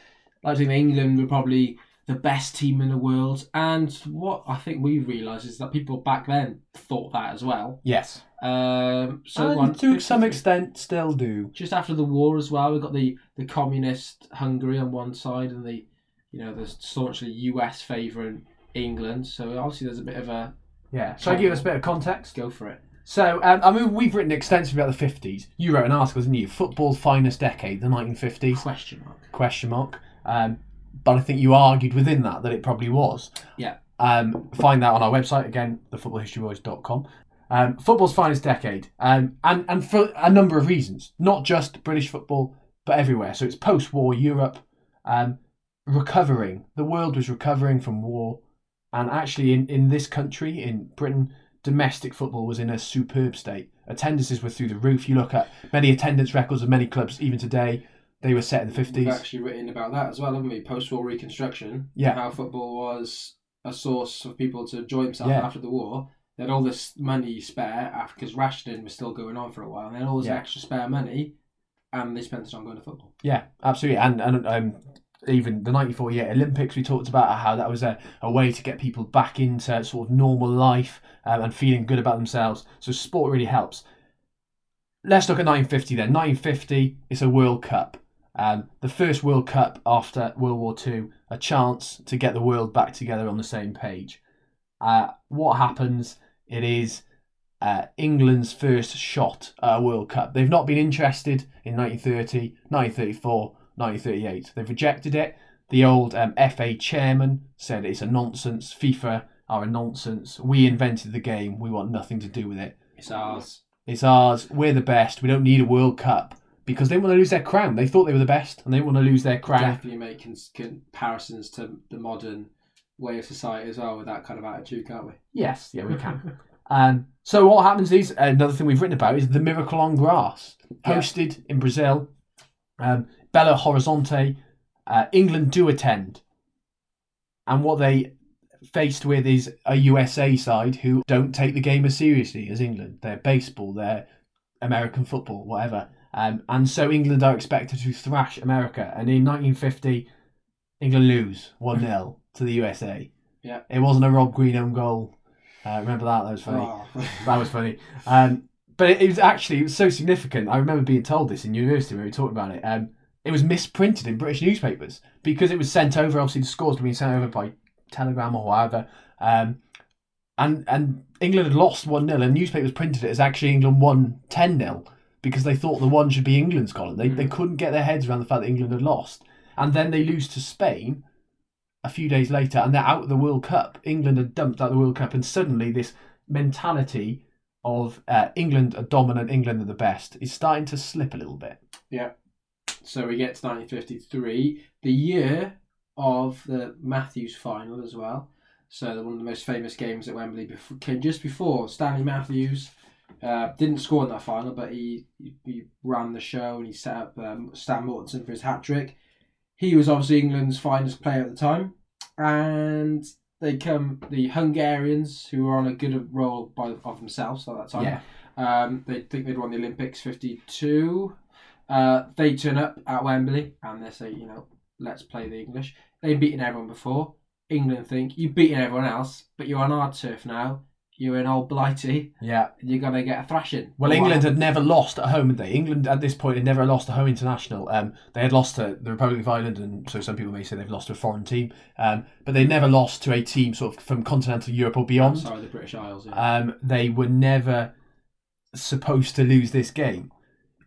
I think England were probably the best team in the world, and what I think we realised is that people back then thought that as well. Yes, Um, so and one, to some extent still do. just after the war as well, we got the the communist Hungary on one side and the you know the staunchly US favouring England. So obviously there's a bit of a Yeah. Shall I give us a bit of context? go for it. So, um, I mean, we've written extensively about the fifties. You wrote an article, didn't you? Football's finest decade, the nineteen fifties? Question mark. Question mark. Um, but I think you argued within that that it probably was. Yeah. Um, find that on our website again, thefootballhistoryboys.com. Um, football's finest decade, um, and and for a number of reasons, not just British football, but everywhere. So it's post-war Europe, um, recovering. The world was recovering from war, and actually in, in this country, in Britain, domestic football was in a superb state. Attendances were through the roof. You look at many attendance records of many clubs, even today, they were set in the We've fifties. actually written about that as well, haven't we? Post-war reconstruction. Yeah. How football was a source for people to enjoy themselves Yeah. after the war. They had all this money spare after because rationing was still going on for a while. And they had all this Yeah. extra spare money, and they spent it on going to football. Yeah, absolutely. And and um, even the '94 year Olympics, we talked about how that was a, a way to get people back into sort of normal life um, and feeling good about themselves. So sport really helps. Let's look at 1950 then. 1950, it's a World Cup. Um, the first World Cup after World War II, a chance to get the world back together on the same page. Uh, what happens? It is uh, England's first shot at a World Cup. They've not been interested in 1930, 1934, 1938. They've rejected it. The old um, FA chairman said it's a nonsense. FIFA are a nonsense. We invented the game. We want nothing to do with it. It's ours. It's ours. We're the best. We don't need a World Cup because they want to lose their crown. They thought they were the best and they want to lose their crown. Definitely make comparisons to the modern way of society as well with that kind of attitude, can't we? Yes, yeah, we can. Um, so what happens is another thing we've written about is the Miracle on Grass, Yeah. hosted in Brazil. Um, Belo Horizonte, uh, England do attend, and what they faced with is a USA side who don't take the game as seriously as England. They're baseball, they're American football, whatever. Um, and so England are expected to thrash America. And in 1950, England lose 1 0 to the USA. Yeah. It wasn't a Rob Green own goal. Uh, remember that? That was funny. Oh. That was funny. Um, but it, it was actually it was so significant. I remember being told this in university when we talked about it. Um, it was misprinted in British newspapers because it was sent over. Obviously, the scores were being sent over by telegram or whatever. Um, and and England had lost one 0 and newspapers printed it as actually England won ten 0 because they thought the one should be England's column. They they couldn't get their heads around the fact that England had lost, and then they lose to Spain a few days later, and they're out of the World Cup. England had dumped out of the World Cup, and suddenly this mentality of uh, England are dominant, England are the best is starting to slip a little bit. So we get to 1953, the year of the Matthews final as well. So one of the most famous games at Wembley before, came just before Stanley Matthews uh, didn't score in that final, but he, he ran the show and he set up um, Stan Mortensen for his hat trick. He was obviously England's finest player at the time, and they come the Hungarians who were on a good roll by of themselves at that time. Yeah. Um, they think they'd won the Olympics 52. Uh, they turn up at Wembley and they say, you know, let's play the English. They've beaten everyone before. England think, you've beaten everyone else, but you're on our turf now. You're in old Blighty. Yeah. You're going to get a thrashing. Well, England had never lost at home, had they? England at this point had never lost a home international. Um, they had lost to the Republic of Ireland, and so some people may say they've lost to a foreign team. Um, but they never lost to a team sort of from continental Europe or beyond. Sorry, the British Isles. Yeah. Um, they were never supposed to lose this game.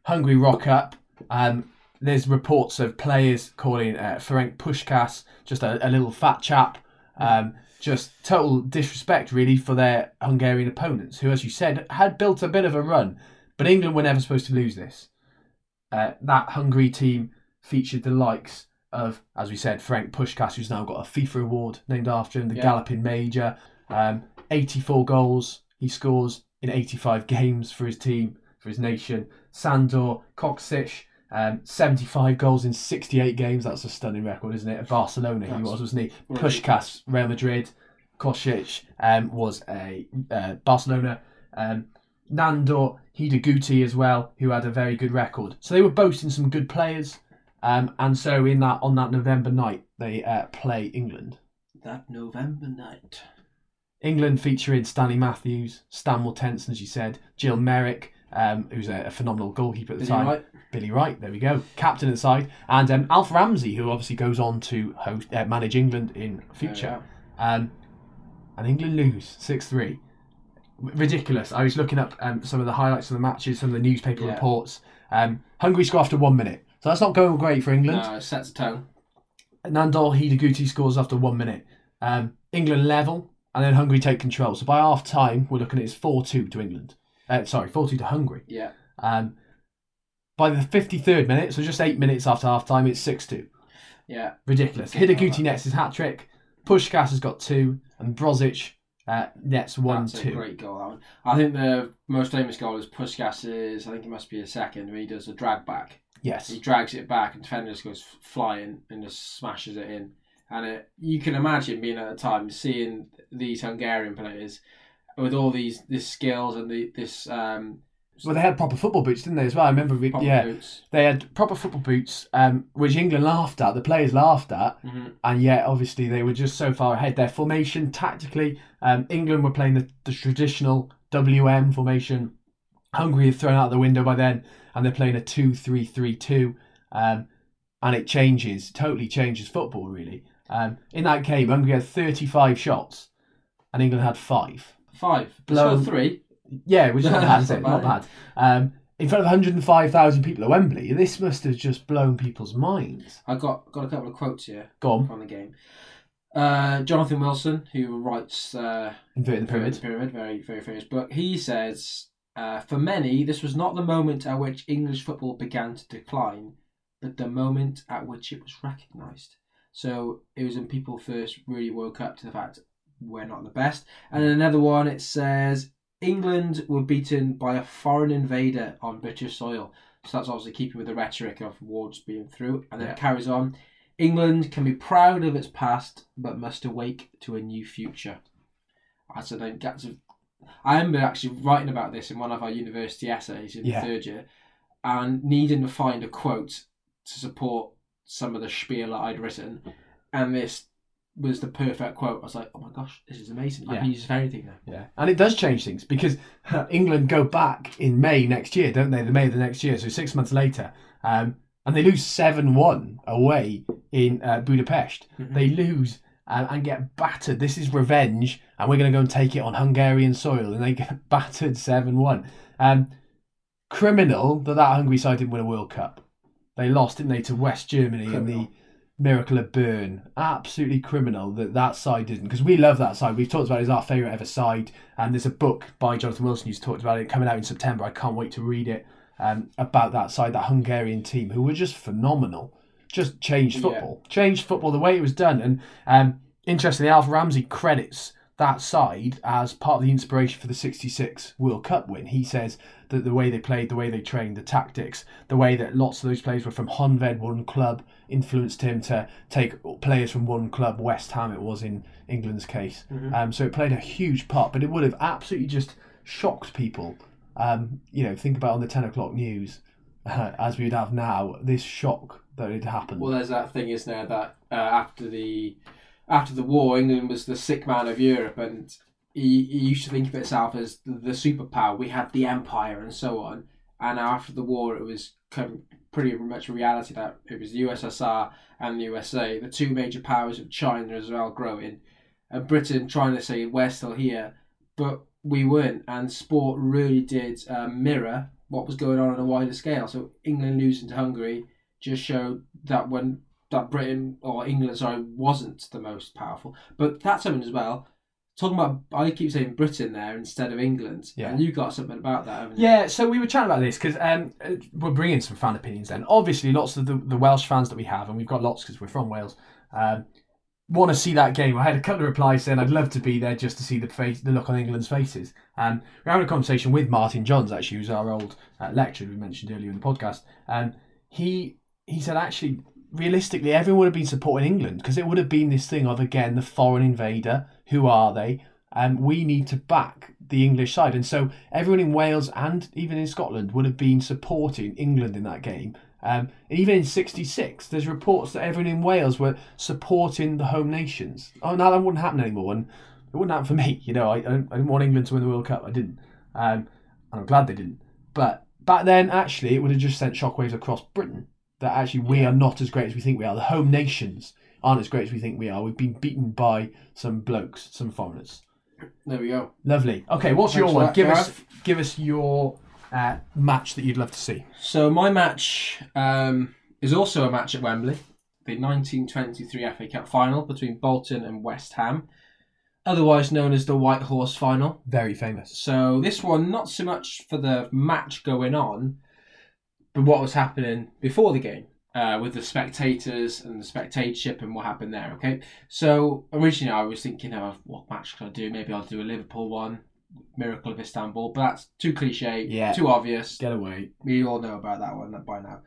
Hungary rock up. Um, there's reports of players calling uh, Ferenc Puskas just a, a little fat chap. Um, just total disrespect, really, for their Hungarian opponents, who, as you said, had built a bit of a run. But England were never supposed to lose this. Uh, that Hungary team featured the likes of, as we said, Frank Puskas, who's now got a FIFA award named after him, the Yeah. Galloping Major. Um, 84 goals he scores in 85 games for his team, for his nation. Sandor Kocsis, um, 75 goals in 68 games. That's a stunning record, isn't it? At Barcelona, he was, wasn't he? ridiculous. Puskas, Real Madrid. Kocsis um, was a uh, Barcelona. Um, Nandor Hidegkuti as well, who had a very good record. So they were boasting some good players. Um, and so in that on that November night, they uh, play England. that November night. England featuring Stanley Matthews, Stan Tenson, as you said, Gil Merrick, um, who's a, a phenomenal goalkeeper at the you time. right? Billy Wright, there we go, captain of the side, and um, Alf Ramsey, who obviously goes on to host, uh, manage England in future. Um, and England lose six three. Ridiculous. I was looking up um, some of the highlights of the matches, some of the newspaper Yeah. reports. Um, Hungary score after one minute, so that's not going great for England. No, it sets a tone. Nandor Hidegkuti scores after one minute. Um, England level, and then Hungary take control. So by half time, we're looking at it's 4 2 to England. Uh, sorry, 4 2 to Hungary. Yeah. Um, by the 53rd minute, so just eight minutes after half time, it's 6 2. Yeah. Ridiculous. Hidegkuti nets his hat trick. Puskas has got two, and Bozsik uh, nets one That's a two. great goal, that one. I think the most famous goal is Puskas's, I think it must be a second, where he does a drag back. Yes. He drags it back and defender just goes flying and just smashes it in. And it, you can imagine being at the time seeing these Hungarian players with all these this skills and the, this um, Well, they had proper football boots, didn't they, as well? I remember, we, yeah, boots. they had proper football boots, um, which England laughed at, the players laughed at, hmm and yet obviously they were just so far ahead. Their formation tactically, um, England were playing the, the traditional WM formation. Hungary had thrown out the window by then, and they're playing a 2 3 3 2. Um, and it changes, totally changes football, really. Um, in that game, Hungary had 35 shots, and England had five. Five. Blow- Blow three. Yeah, which is not bad, is it? not bad. Um, in front of 105,000 people at Wembley, this must have just blown people's minds. I got got a couple of quotes here Go on, from the game. Uh, Jonathan Wilson, who writes uh, inverting the pyramid. Pyramid, very, very famous book. He says, uh, For many, this was not the moment at which English football began to decline, but the moment at which it was recognised. So it was when people first really woke up to the fact we're not the best. And another one, it says, England were beaten by a foreign invader on British soil. So that's obviously keeping with the rhetoric of wars being through. And then Yeah. it carries on. England can be proud of its past, but must awake to a new future. I said, get to. I remember actually writing about this in one of our university essays in Yeah. the third year, and needing to find a quote to support some of the spiel that I'd written. and this was the perfect quote. I was like, oh my gosh, this is amazing. I Yeah. can use this for anything now. Yeah, and it does change things because England go back in May next year, don't they? The May of the next year, so six months later, um, and they lose seven one away in uh, Budapest. Mhm. They lose uh, and get battered. This is revenge, and we're going to go and take it on Hungarian soil, and they get battered seven one. Um, criminal that that Hungary side didn't win a World Cup. They lost, didn't they, to West Germany in the Criminal. Miracle of Bern. Absolutely criminal that that side didn't, because we love that side. We've talked about it as our favourite ever side, and there's a book by Jonathan Wilson who's talked about it coming out in September. I can't wait to read it um, about that side, that Hungarian team who were just phenomenal. Just changed Yeah. football, changed football the way it was done. And um, interestingly, Alf Ramsey credits that side as part of the inspiration for the 66 World Cup win. He says that the way they played, the way they trained, the tactics, the way that lots of those players were from Honved, one club, influenced him to take players from one club, West Ham it was in England's case. Um, so it played a huge part, but it would have absolutely just shocked people. Um, you know, think about on the 10 o'clock news, uh, as we would have now, this shock that it happened. Well, there's that thing, isn't there, that uh, after the after the war, England was the sick man of Europe, and he, he used to think of itself as the, superpower. We had the empire and so on. And after the war, it was pretty much a reality that it was the USSR and the USA, the two major powers of China as well, growing, and Britain trying to say we're still here, but we weren't. And sport really did um, mirror what was going on on a wider scale. So England losing to Hungary just showed that when that Britain or England, sorry, wasn't the most powerful. But that's something as well. Talking about, I keep saying Britain there instead of England. Yeah. And you got something about that, haven't you? Yeah, so we were chatting about this because um, uh, we're bringing some fan opinions then. Obviously, lots of the, the Welsh fans that we have, and we've got lots because we're from Wales, um, want to see that game. I had a couple of replies saying I'd love to be there just to see the face, the look on England's faces. Um, we're having a conversation with Martin Johnes, actually, who's our old uh, lecturer we mentioned earlier in the podcast. And he he said actually, realistically, everyone would have been supporting England because it would have been this thing of again the foreign invader. Who are they? And we need to back the English side. And so everyone in Wales and even in Scotland would have been supporting England in that game. Um, even in '66, there's reports that everyone in Wales were supporting the home nations. Oh, now that wouldn't happen anymore, and it wouldn't happen for me. You know, I, I, I didn't want England to win the World Cup. I didn't, um, and I'm glad they didn't. But back then, actually, it would have just sent shockwaves across Britain that actually we are not as great as we think we are. The home nations aren't as great as we think we are. We've been beaten by some blokes, some foreigners. There we go. Lovely. Okay, what's your Thanks for one? that, Give us, give us your uh, match that you'd love to see. So my match um, is also a match at Wembley, the 1923 FA Cup final between Bolton and West Ham, otherwise known as the White Horse Final. Very famous. So this one, not so much for the match going on, what was happening before the game uh, with the spectators and the spectatorship and what happened there. Okay, so originally I was thinking of what match could I do? Maybe I'll do a Liverpool one, Miracle of Istanbul, but that's too cliche, Yeah. too obvious. Get away. We all know about that one by now.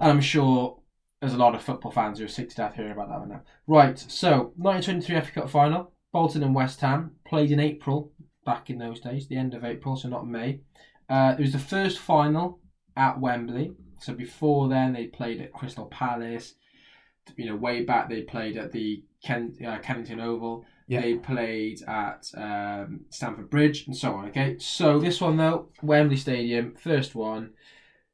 And I'm sure there's a lot of football fans who are sick to death hearing about that one now. Right, so 1923 FA Cup final, Bolton and West Ham played in April, back in those days, the end of April, so not May. Uh, it was the first final at Wembley. So before then, they played at Crystal Palace. You know, way back they played at the Ken, uh, Kennington Oval. Yeah. They played at um, Stamford Bridge and so on. Okay, so this one though, Wembley Stadium, first one.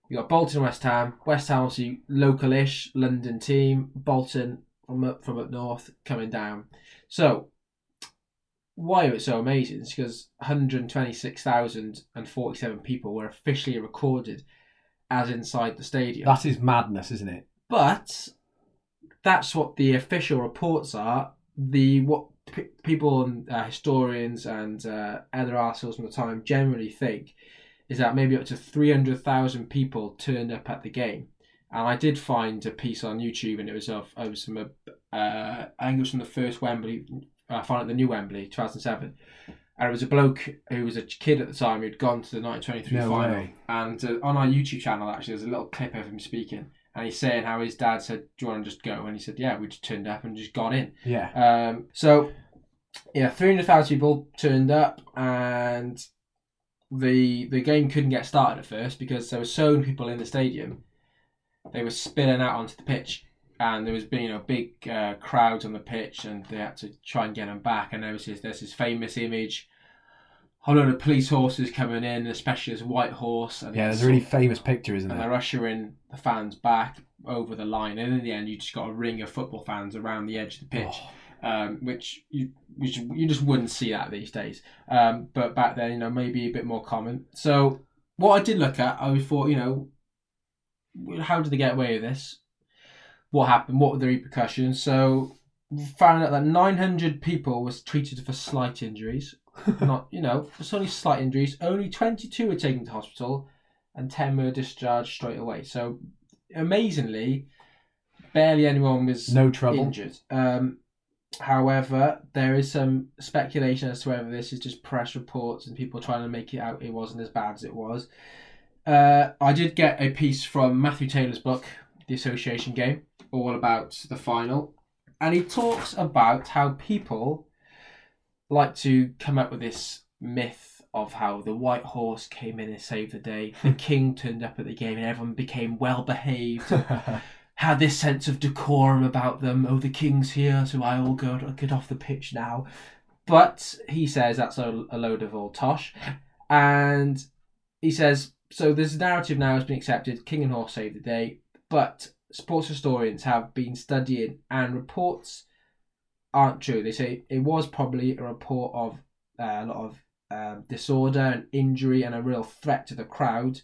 You got Bolton West Ham. West Ham obviously local-ish London team. Bolton from up from up north coming down. So why it's so amazing is because 126,047 people were officially recorded as inside the stadium. That is madness, isn't it? But that's what the official reports are. The what p- people and uh, historians and uh, other articles from the time generally think is that maybe up to three hundred thousand people turned up at the game. And I did find a piece on YouTube, and it was of it was from uh, I it was from the first Wembley, uh, final at the new Wembley, two thousand seven. And it was a bloke who was a kid at the time who'd gone to the 1923 No final. way. And uh, on our YouTube channel, actually, there's a little clip of him speaking and he's saying how his dad said, "Do you want to just go?" And he said, "Yeah." We just turned up and just got in. Yeah. Um, so yeah, three hundred thousand people turned up, and the the game couldn't get started at first because there were so many people in the stadium. They were spilling out onto the pitch, and there was you know big uh, crowds on the pitch, and they had to try and get him back. And there was this, there's this famous image. A lot of police horses coming in, especially this white horse. And Yeah, there's a really famous picture, isn't and there? they're ushering the fans back over the line. And in the end, you just got a ring of football fans around the edge of the pitch, Oh, um, which you which you just wouldn't see that these days. Um, but back then, you know, maybe a bit more common. So what I did look at, I thought, you know, how did they get away with this? What happened? What were the repercussions? So found out that 900 people was treated for slight injuries. Not, you know, it's only slight injuries. Only 22 were taken to hospital, and 10 were discharged straight away. So amazingly, barely anyone was no trouble. injured. Um, however, there is some speculation as to whether this is just press reports and people trying to make it out it wasn't as bad as it was. Uh, I did get a piece from Matthew Taylor's book, The Association Game, all about the final. And he talks about how people like to come up with this myth of how the white horse came in and saved the day, the king turned up at the game and everyone became well behaved had this sense of decorum about them. Oh, the king's here, so I all go get off the pitch now. But he says that's a, a load of old tosh, and he says so. This narrative now has been accepted. King and horse saved the day, but sports historians have been studying, and reports aren't true. They say it was probably a report of uh, a lot of um, disorder and injury and a real threat to the crowd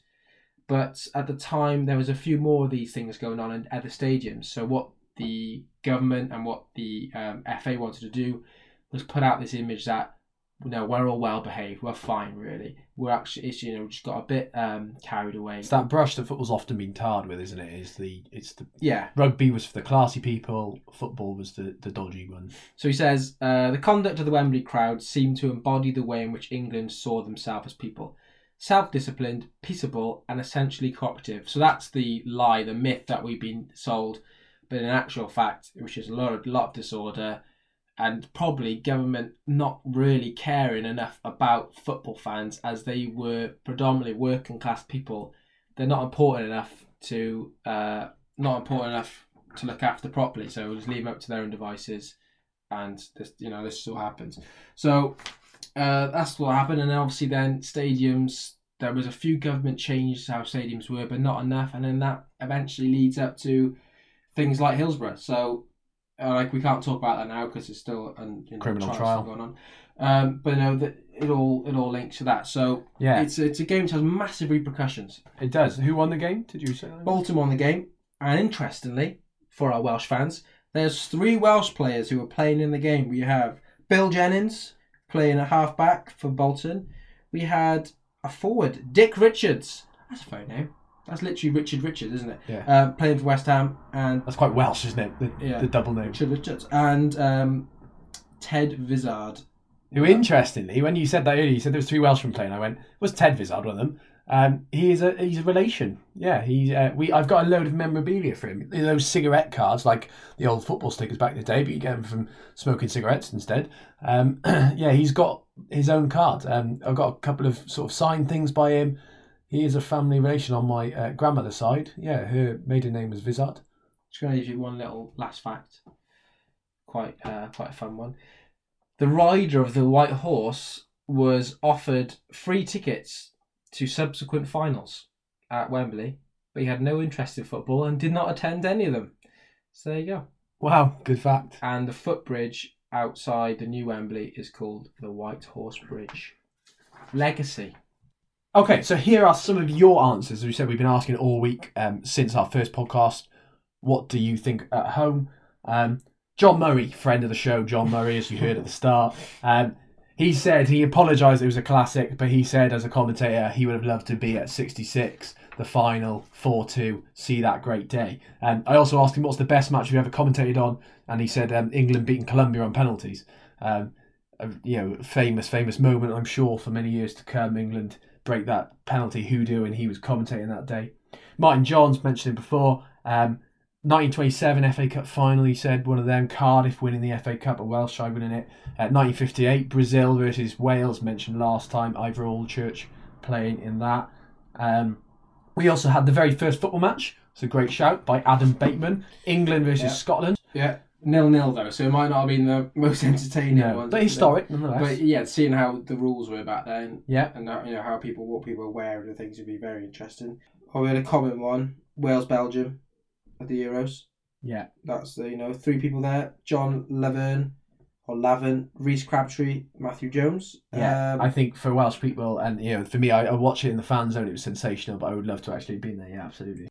but at the time there was a few more of these things going on in the stadiums. So what the government and what the um, FA wanted to do was put out this image that you know we're all well behaved, we're fine, really. We're actually, it's, you know, just got a bit um, carried away. It's that brush that football's often been tarred with, isn't it? Is the it's the yeah. rugby was for the classy people, football was the, the dodgy one. So he says uh, the conduct of the Wembley crowd seemed to embody the way in which England saw themselves as people. Self-disciplined, peaceable, and essentially cooperative. So that's the lie, the myth that we've been sold. But in actual fact, which is a lot of, lot of disorder, and probably government not really caring enough about football fans as they were predominantly working class people. They're not important enough to uh, not important enough to look after properly. So we'll just leave them up to their own devices, and this you know this all happens. So uh, that's what happened, and then obviously then stadiums. There was a few government changes how stadiums were, but not enough, and then that eventually leads up to things like Hillsborough. So uh, like we can't talk about that now because it's still an you know, Criminal trial. going on. Um, but no, that it all it all links to that. So Yeah, it's it's a game which has massive repercussions. it does. Who won the game? Did you say? that? Bolton won the game, and interestingly, for our Welsh fans, there's three Welsh players who are playing in the game. We have Bill Jennings playing at half back for Bolton. We had a forward, Dick Richards. That's a phone name. That's literally Richard Richards, isn't it? Yeah. Uh, playing for West Ham and That's quite Welsh, isn't it? The, Yeah. the double name. Richard Richards and um, Ted Vizard. Who, interestingly, when you said that earlier, you said there was three Welshmen playing. I went, was Ted Vizard one of them? Um, he is a he's a relation. Yeah, he uh, we I've got a load of memorabilia for him. Those cigarette cards, like the old football stickers back in the day, but you get them from smoking cigarettes instead. Um, yeah, he's got his own card. Um, I've got a couple of sort of signed things by him. He is a family relation on my uh, grandmother's side. Yeah, her maiden name was Vizard. Just going to give you one little last fact. Quite, uh, quite a fun one. The rider of the white horse was offered free tickets to subsequent finals at Wembley, but he had no interest in football and did not attend any of them. So there you go. Wow, good fact. And the footbridge outside the new Wembley is called the White Horse Bridge. Legacy. Okay, so here are some of your answers. As we said, we've been asking all week um, since our first podcast. What do you think at home? Um, John Murray, friend of the show, John Murray, as you heard at the start, um, he said he apologised it was a classic, but he said as a commentator he would have loved to be at 66, the final 4 2, see that great day. And I also asked him what's the best match you've ever commentated on, and he said um, England beating Colombia on penalties. Um, a, you know, famous, famous moment, I'm sure, for many years to come. England break that penalty hoodoo, and he was commentating that day. Martin Johnes mentioned him before. Um, 1927 FA Cup final, he said one of them. Cardiff winning the FA Cup, a Welsh side winning it. Uh, 1958 Brazil versus Wales, mentioned last time. Ivor Allchurch playing in that. Um, we also had the very first football match It's a great shout by Adam Bateman. England versus Yeah. Scotland. Yeah, nil nil though, so it might not have been the most entertaining No, one. but historic nonetheless. But yeah, seeing how the rules were back then, yeah. and how, you know how people, what people were wearing and things would be very interesting. Oh, we had a common one: Wales, Belgium, at the Euros. Yeah. That's the you know three people there: John Levern, or Lavin, Reese Crabtree, Matthew Jones. Yeah, Um, I think for Welsh people, and you know, for me, I, I watched it in the fan zone. It was sensational, but I would love to actually have been there. Yeah, absolutely.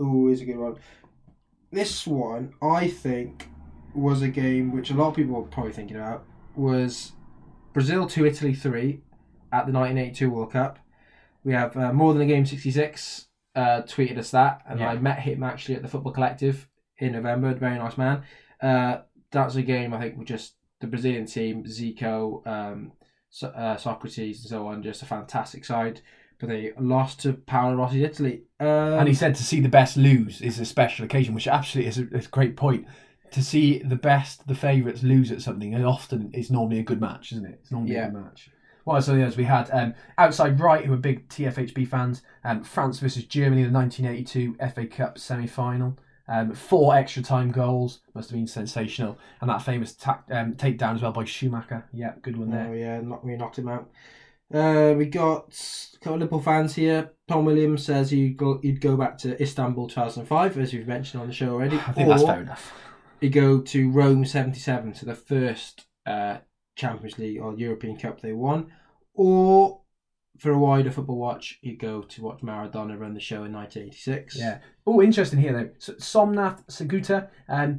Ooh, is a good one. This one, I think, was a game which a lot of people were probably thinking about. Was Brazil two, Italy three, at the 1982 World Cup. We have uh, more than a game 66 uh, tweeted us that, and Yeah. I met him actually at the Football Collective in November. Very nice man. Uh, that's a game I think with just the Brazilian team, Zico, um, so, uh, Socrates, and so on. Just a fantastic side, but they lost to Paolo Rossi's Italy. Um, and he said to see the best lose is a special occasion, which absolutely is a, is a great point. To see the best, the favourites lose at something, and often is normally a good match, isn't it? It's normally Yeah. a good match. Well, so yes, we had um, outside right, who are big TFHB fans. Um, France versus Germany, in the 1982 FA Cup semi-final. Um, four extra time goals must have been sensational, and that famous ta- um, takedown as well by Schumacher. Yeah, good one there. Oh yeah, knock, we knocked him out. Uh, we got a couple of Liverpool fans here. Tom Williams says he'd go, he'd go back to Istanbul 2005, as we've mentioned on the show already. I think that's fair enough. He'd go to Rome 77, so the first uh, Champions League or European Cup they won. Or for a wider football watch, he'd go to watch Maradona run the show in 1986. Yeah. Oh, interesting here though. So, Somnath Sengupta, um,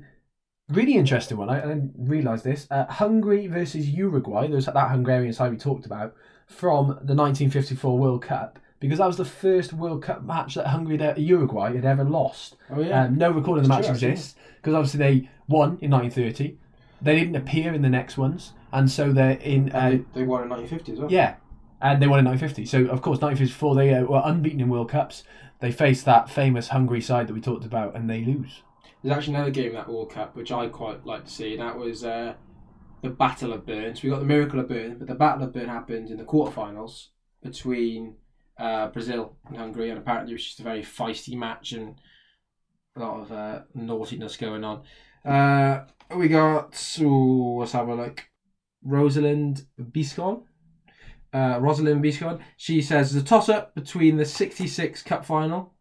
really interesting one. I, I didn't realise this. Uh, Hungary versus Uruguay. There's that Hungarian side we talked about from the 1954 World Cup because that was the first World Cup match that Hungary had, Uruguay had ever lost. Oh yeah. Um, no recording of the match true, exists because obviously they won in 1930. They didn't appear in the next ones, and so they're in. Uh, they, they won in 1950 as well. yeah, and they won in 1950. So of course, 1954 they uh, were unbeaten in World Cups. They faced that famous Hungary side that we talked about, and they lose. There's actually another game in that World Cup which I quite like to see, and that was uh, the Battle of Bern. So we got the Miracle of Bern, but the Battle of Bern happened in the quarterfinals between uh, Brazil and Hungary, and apparently it was just a very feisty match and a lot of uh, naughtiness going on. Uh, we got, ooh, let's have a look. Rosalind Biscon. Uh, Rosalind Biscon. She says the toss up between the 66 Cup final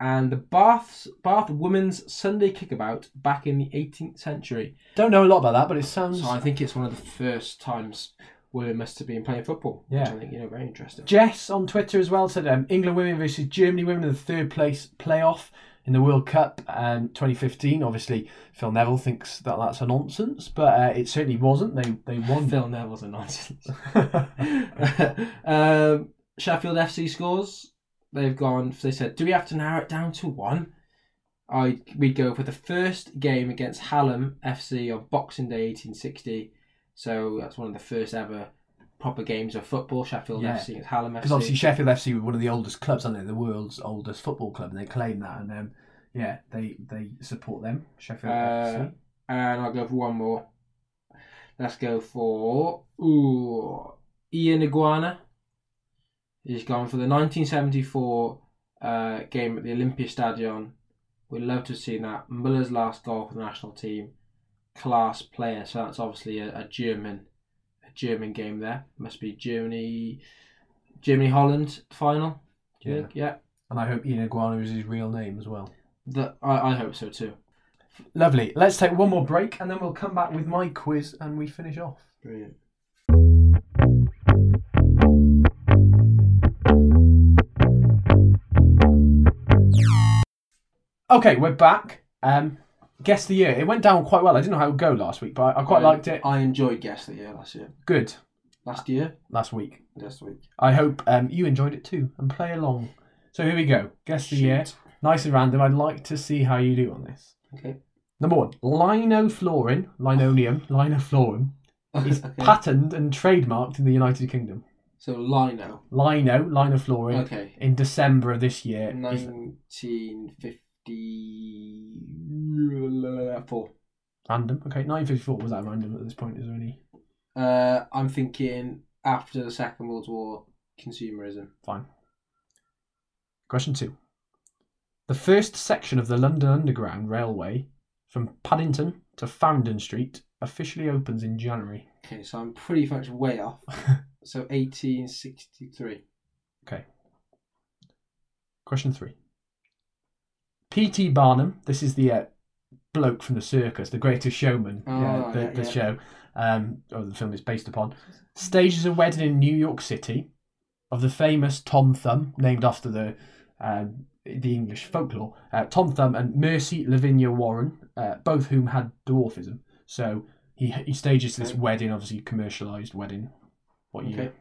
and the Bath Bath Women's Sunday Kickabout back in the 18th century. Don't know a lot about that, but it sounds. So I think it's one of the first times women must have been playing football. Yeah. I think you know very interesting. Jess on Twitter as well said um, England women versus Germany women in the third place playoff in the World Cup um, 2015. Obviously, Phil Neville thinks that that's a nonsense, but uh, it certainly wasn't. They they won. Phil Neville's a nonsense. um, Sheffield FC scores. They've gone. They said, "Do we have to narrow it down to one?" I we'd go for the first game against Hallam FC on Boxing Day, eighteen sixty. So that's one of the first ever proper games of football. Sheffield Yeah. FC against Hallam FC. Because obviously Sheffield FC were one of the oldest clubs, aren't they? The world's oldest football club, and they claim that. And um, yeah, they they support them. Sheffield Uh, FC. and I'll go for one more. Let's go for ooh Ian Iguana. He's gone for the 1974 uh, game at the Olympia Stadion. We'd love to have seen that. Muller's last goal for the national team. Class player. So that's obviously a, a German, a German game there. Must be Germany, Germany Holland final. Yeah. think? Yeah. And I hope Ian Iguana is his real name as well. The, I, I hope so too. Lovely. Let's take one more break, and then we'll come back with my quiz, and we finish off. Brilliant. Okay, we're back. Um, Guess the Year. It went down quite well. I didn't know how it would go last week, but I, I quite I, liked it. I enjoyed Guess the Year last year. Good. Last year? Last week. Last week. I hope um, you enjoyed it too and play along. So here we go. Guess the Year. Nice and random. I'd like to see how you do on this. Okay. Number one, linoflorin, linoleum, linoflorin is okay. patented and trademarked in the United Kingdom. So lino. Lino, linoflorin. Okay. In December of this year. 1950. 54. Random. Okay, 1954 was that random at this point? Is there any? Uh, I'm thinking after the Second World War, consumerism. Fine. Question two. The first section of the London Underground Railway from Paddington to Farringdon Street officially opens in January. Okay, so I'm pretty much way off. so 1863. Okay. Question three. P.T. Barnum, this is the uh, bloke from the circus, the greatest showman, Oh, yeah, the, yeah, the yeah. show, um, or the film is based upon, stages a wedding in New York City of the famous Tom Thumb, named after the um, the English folklore. Uh, Tom Thumb and Mercy Lavinia Warren, uh, both whom had dwarfism. So he he stages this Okay. wedding, obviously commercialised wedding. What year? Okay.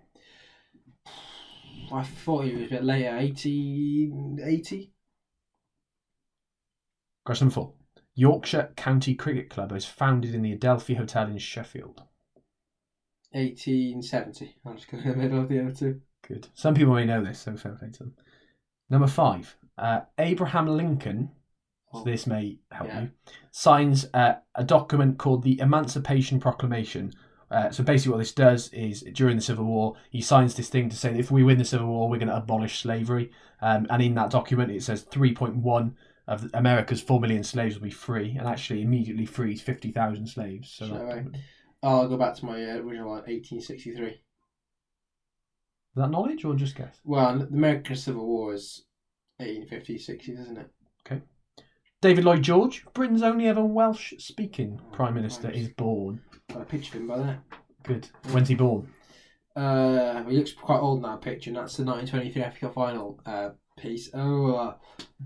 I thought he was a bit later, 1880. Question number four. Yorkshire County Cricket Club was founded in the Adelphi Hotel in Sheffield. 1870. I'm just going to the middle of the other two. Good. Some people may know this, so fair play to them. Number five. Uh, Abraham Lincoln, so Oh, this may help yeah. you, signs uh, a document called the Emancipation Proclamation. Uh, so basically, what this does is during the Civil War, he signs this thing to say that if we win the Civil War, we're going to abolish slavery. Um, and in that document, it says 3.1 of America's 4 million slaves will be free, and actually immediately frees 50,000 slaves. So that, is I'll go back to my uh, original one, 1863. that knowledge or just guess? Well, the American Civil War is 1850s, 60s, isn't it? Okay. David Lloyd George, Britain's only ever Welsh speaking Oh, Prime Minister, nice. is born. Got a picture of him by there. Good. When's he born? Uh, he looks quite old in that picture, and that's the 1923 FA final uh, piece. Oh, uh,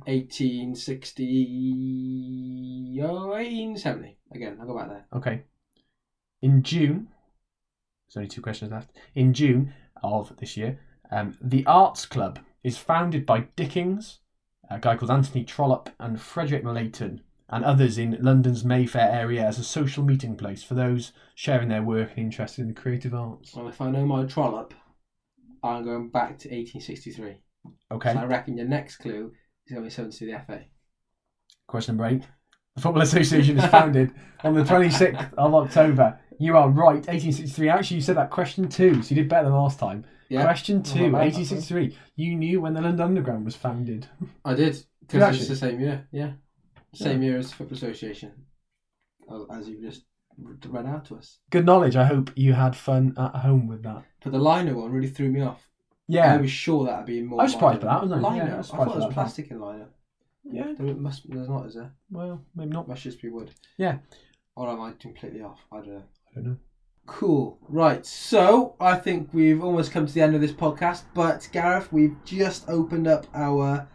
1860. Oh, 1870. Again, I'll go back there. Okay. In June, there's only two questions left. In June of this year, um, the Arts Club is founded by Dickens, a guy called Anthony Trollope, and Frederick Leighton, and others in London's Mayfair area as a social meeting place for those sharing their work and interested in the creative arts. Well, if I know my Trollope, I'm going back to 1863. Okay. So I reckon your next clue is going to be something to do with the FA. Question number eight. The Football Association is founded on the 26th of October. You are right, 1863. Actually, you said that question two, so you did better than last time. Yeah, Question two, not bad, 1863. You knew when the London Underground was founded. I did because it's the same year. Yeah, same year as the Football Association, as- as you just read out to us. Good knowledge. I hope you had fun at home with that. But the liner one really threw me off. I was sure that'd be more. I was surprised by that, wasn't I? Liner. Yeah, I was I, thought it was that. plastic in liner. Yeah. There must. There's not, is there? Well, maybe not. Must just be wood. Yeah. Or am I completely off? I don't know. I don't know. Cool. Right. So I think we've almost come to the end of this podcast. But Gareth, we've just opened up our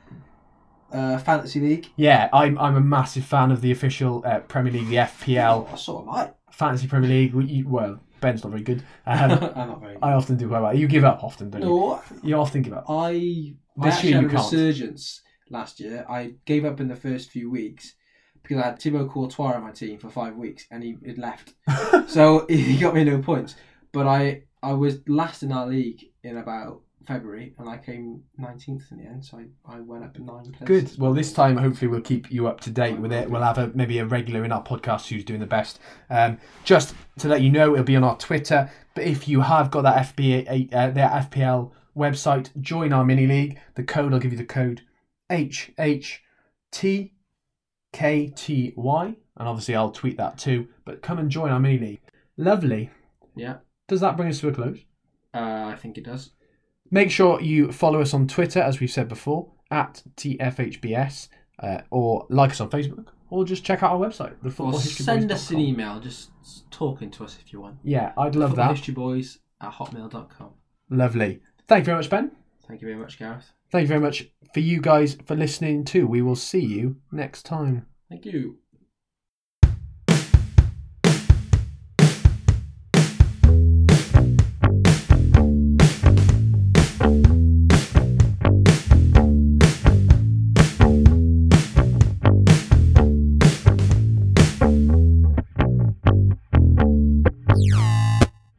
uh, fantasy league. Yeah, I'm, I'm a massive fan of the official uh, Premier League, the FPL Oh, so am I. Fantasy Premier League. We- Well, Ben's not very good. I'm Um, not very. Good. I often do quite well. You give up often, don't you? No, You often give up. I. I This actually year had you a can't. resurgence last year. I gave up in the first few weeks because I had Thibaut Courtois on my team for five weeks and he had left. so he got me no points. But I I was last in our league in about February and I came 19th in the end. So I, I went up in nine places. Good. Well, this time hopefully we'll keep you up to date with it. We'll have a maybe a regular in our podcast who's doing the best. Um, just to let you know, it'll be on our Twitter. But if you have got that FBA, uh, their FPL website, join our mini league. The code I'll give you the code H H T K T Y, and obviously I'll tweet that too. But come and join our mini league. Lovely. Yeah. Does that bring us to a close? Uh, I think it does. Make sure you follow us on Twitter, as we've said before, at TFHBS, uh, or like us on Facebook, or just check out our website, the Or footballhistoryboys.com. send us an email just talking to us if you want. Yeah, I'd love that. Historyboys at hotmail.com. Lovely. Thank you very much, Ben. Thank you very much, Gareth. Thank you very much for you guys for listening too. We will see you next time. Thank you.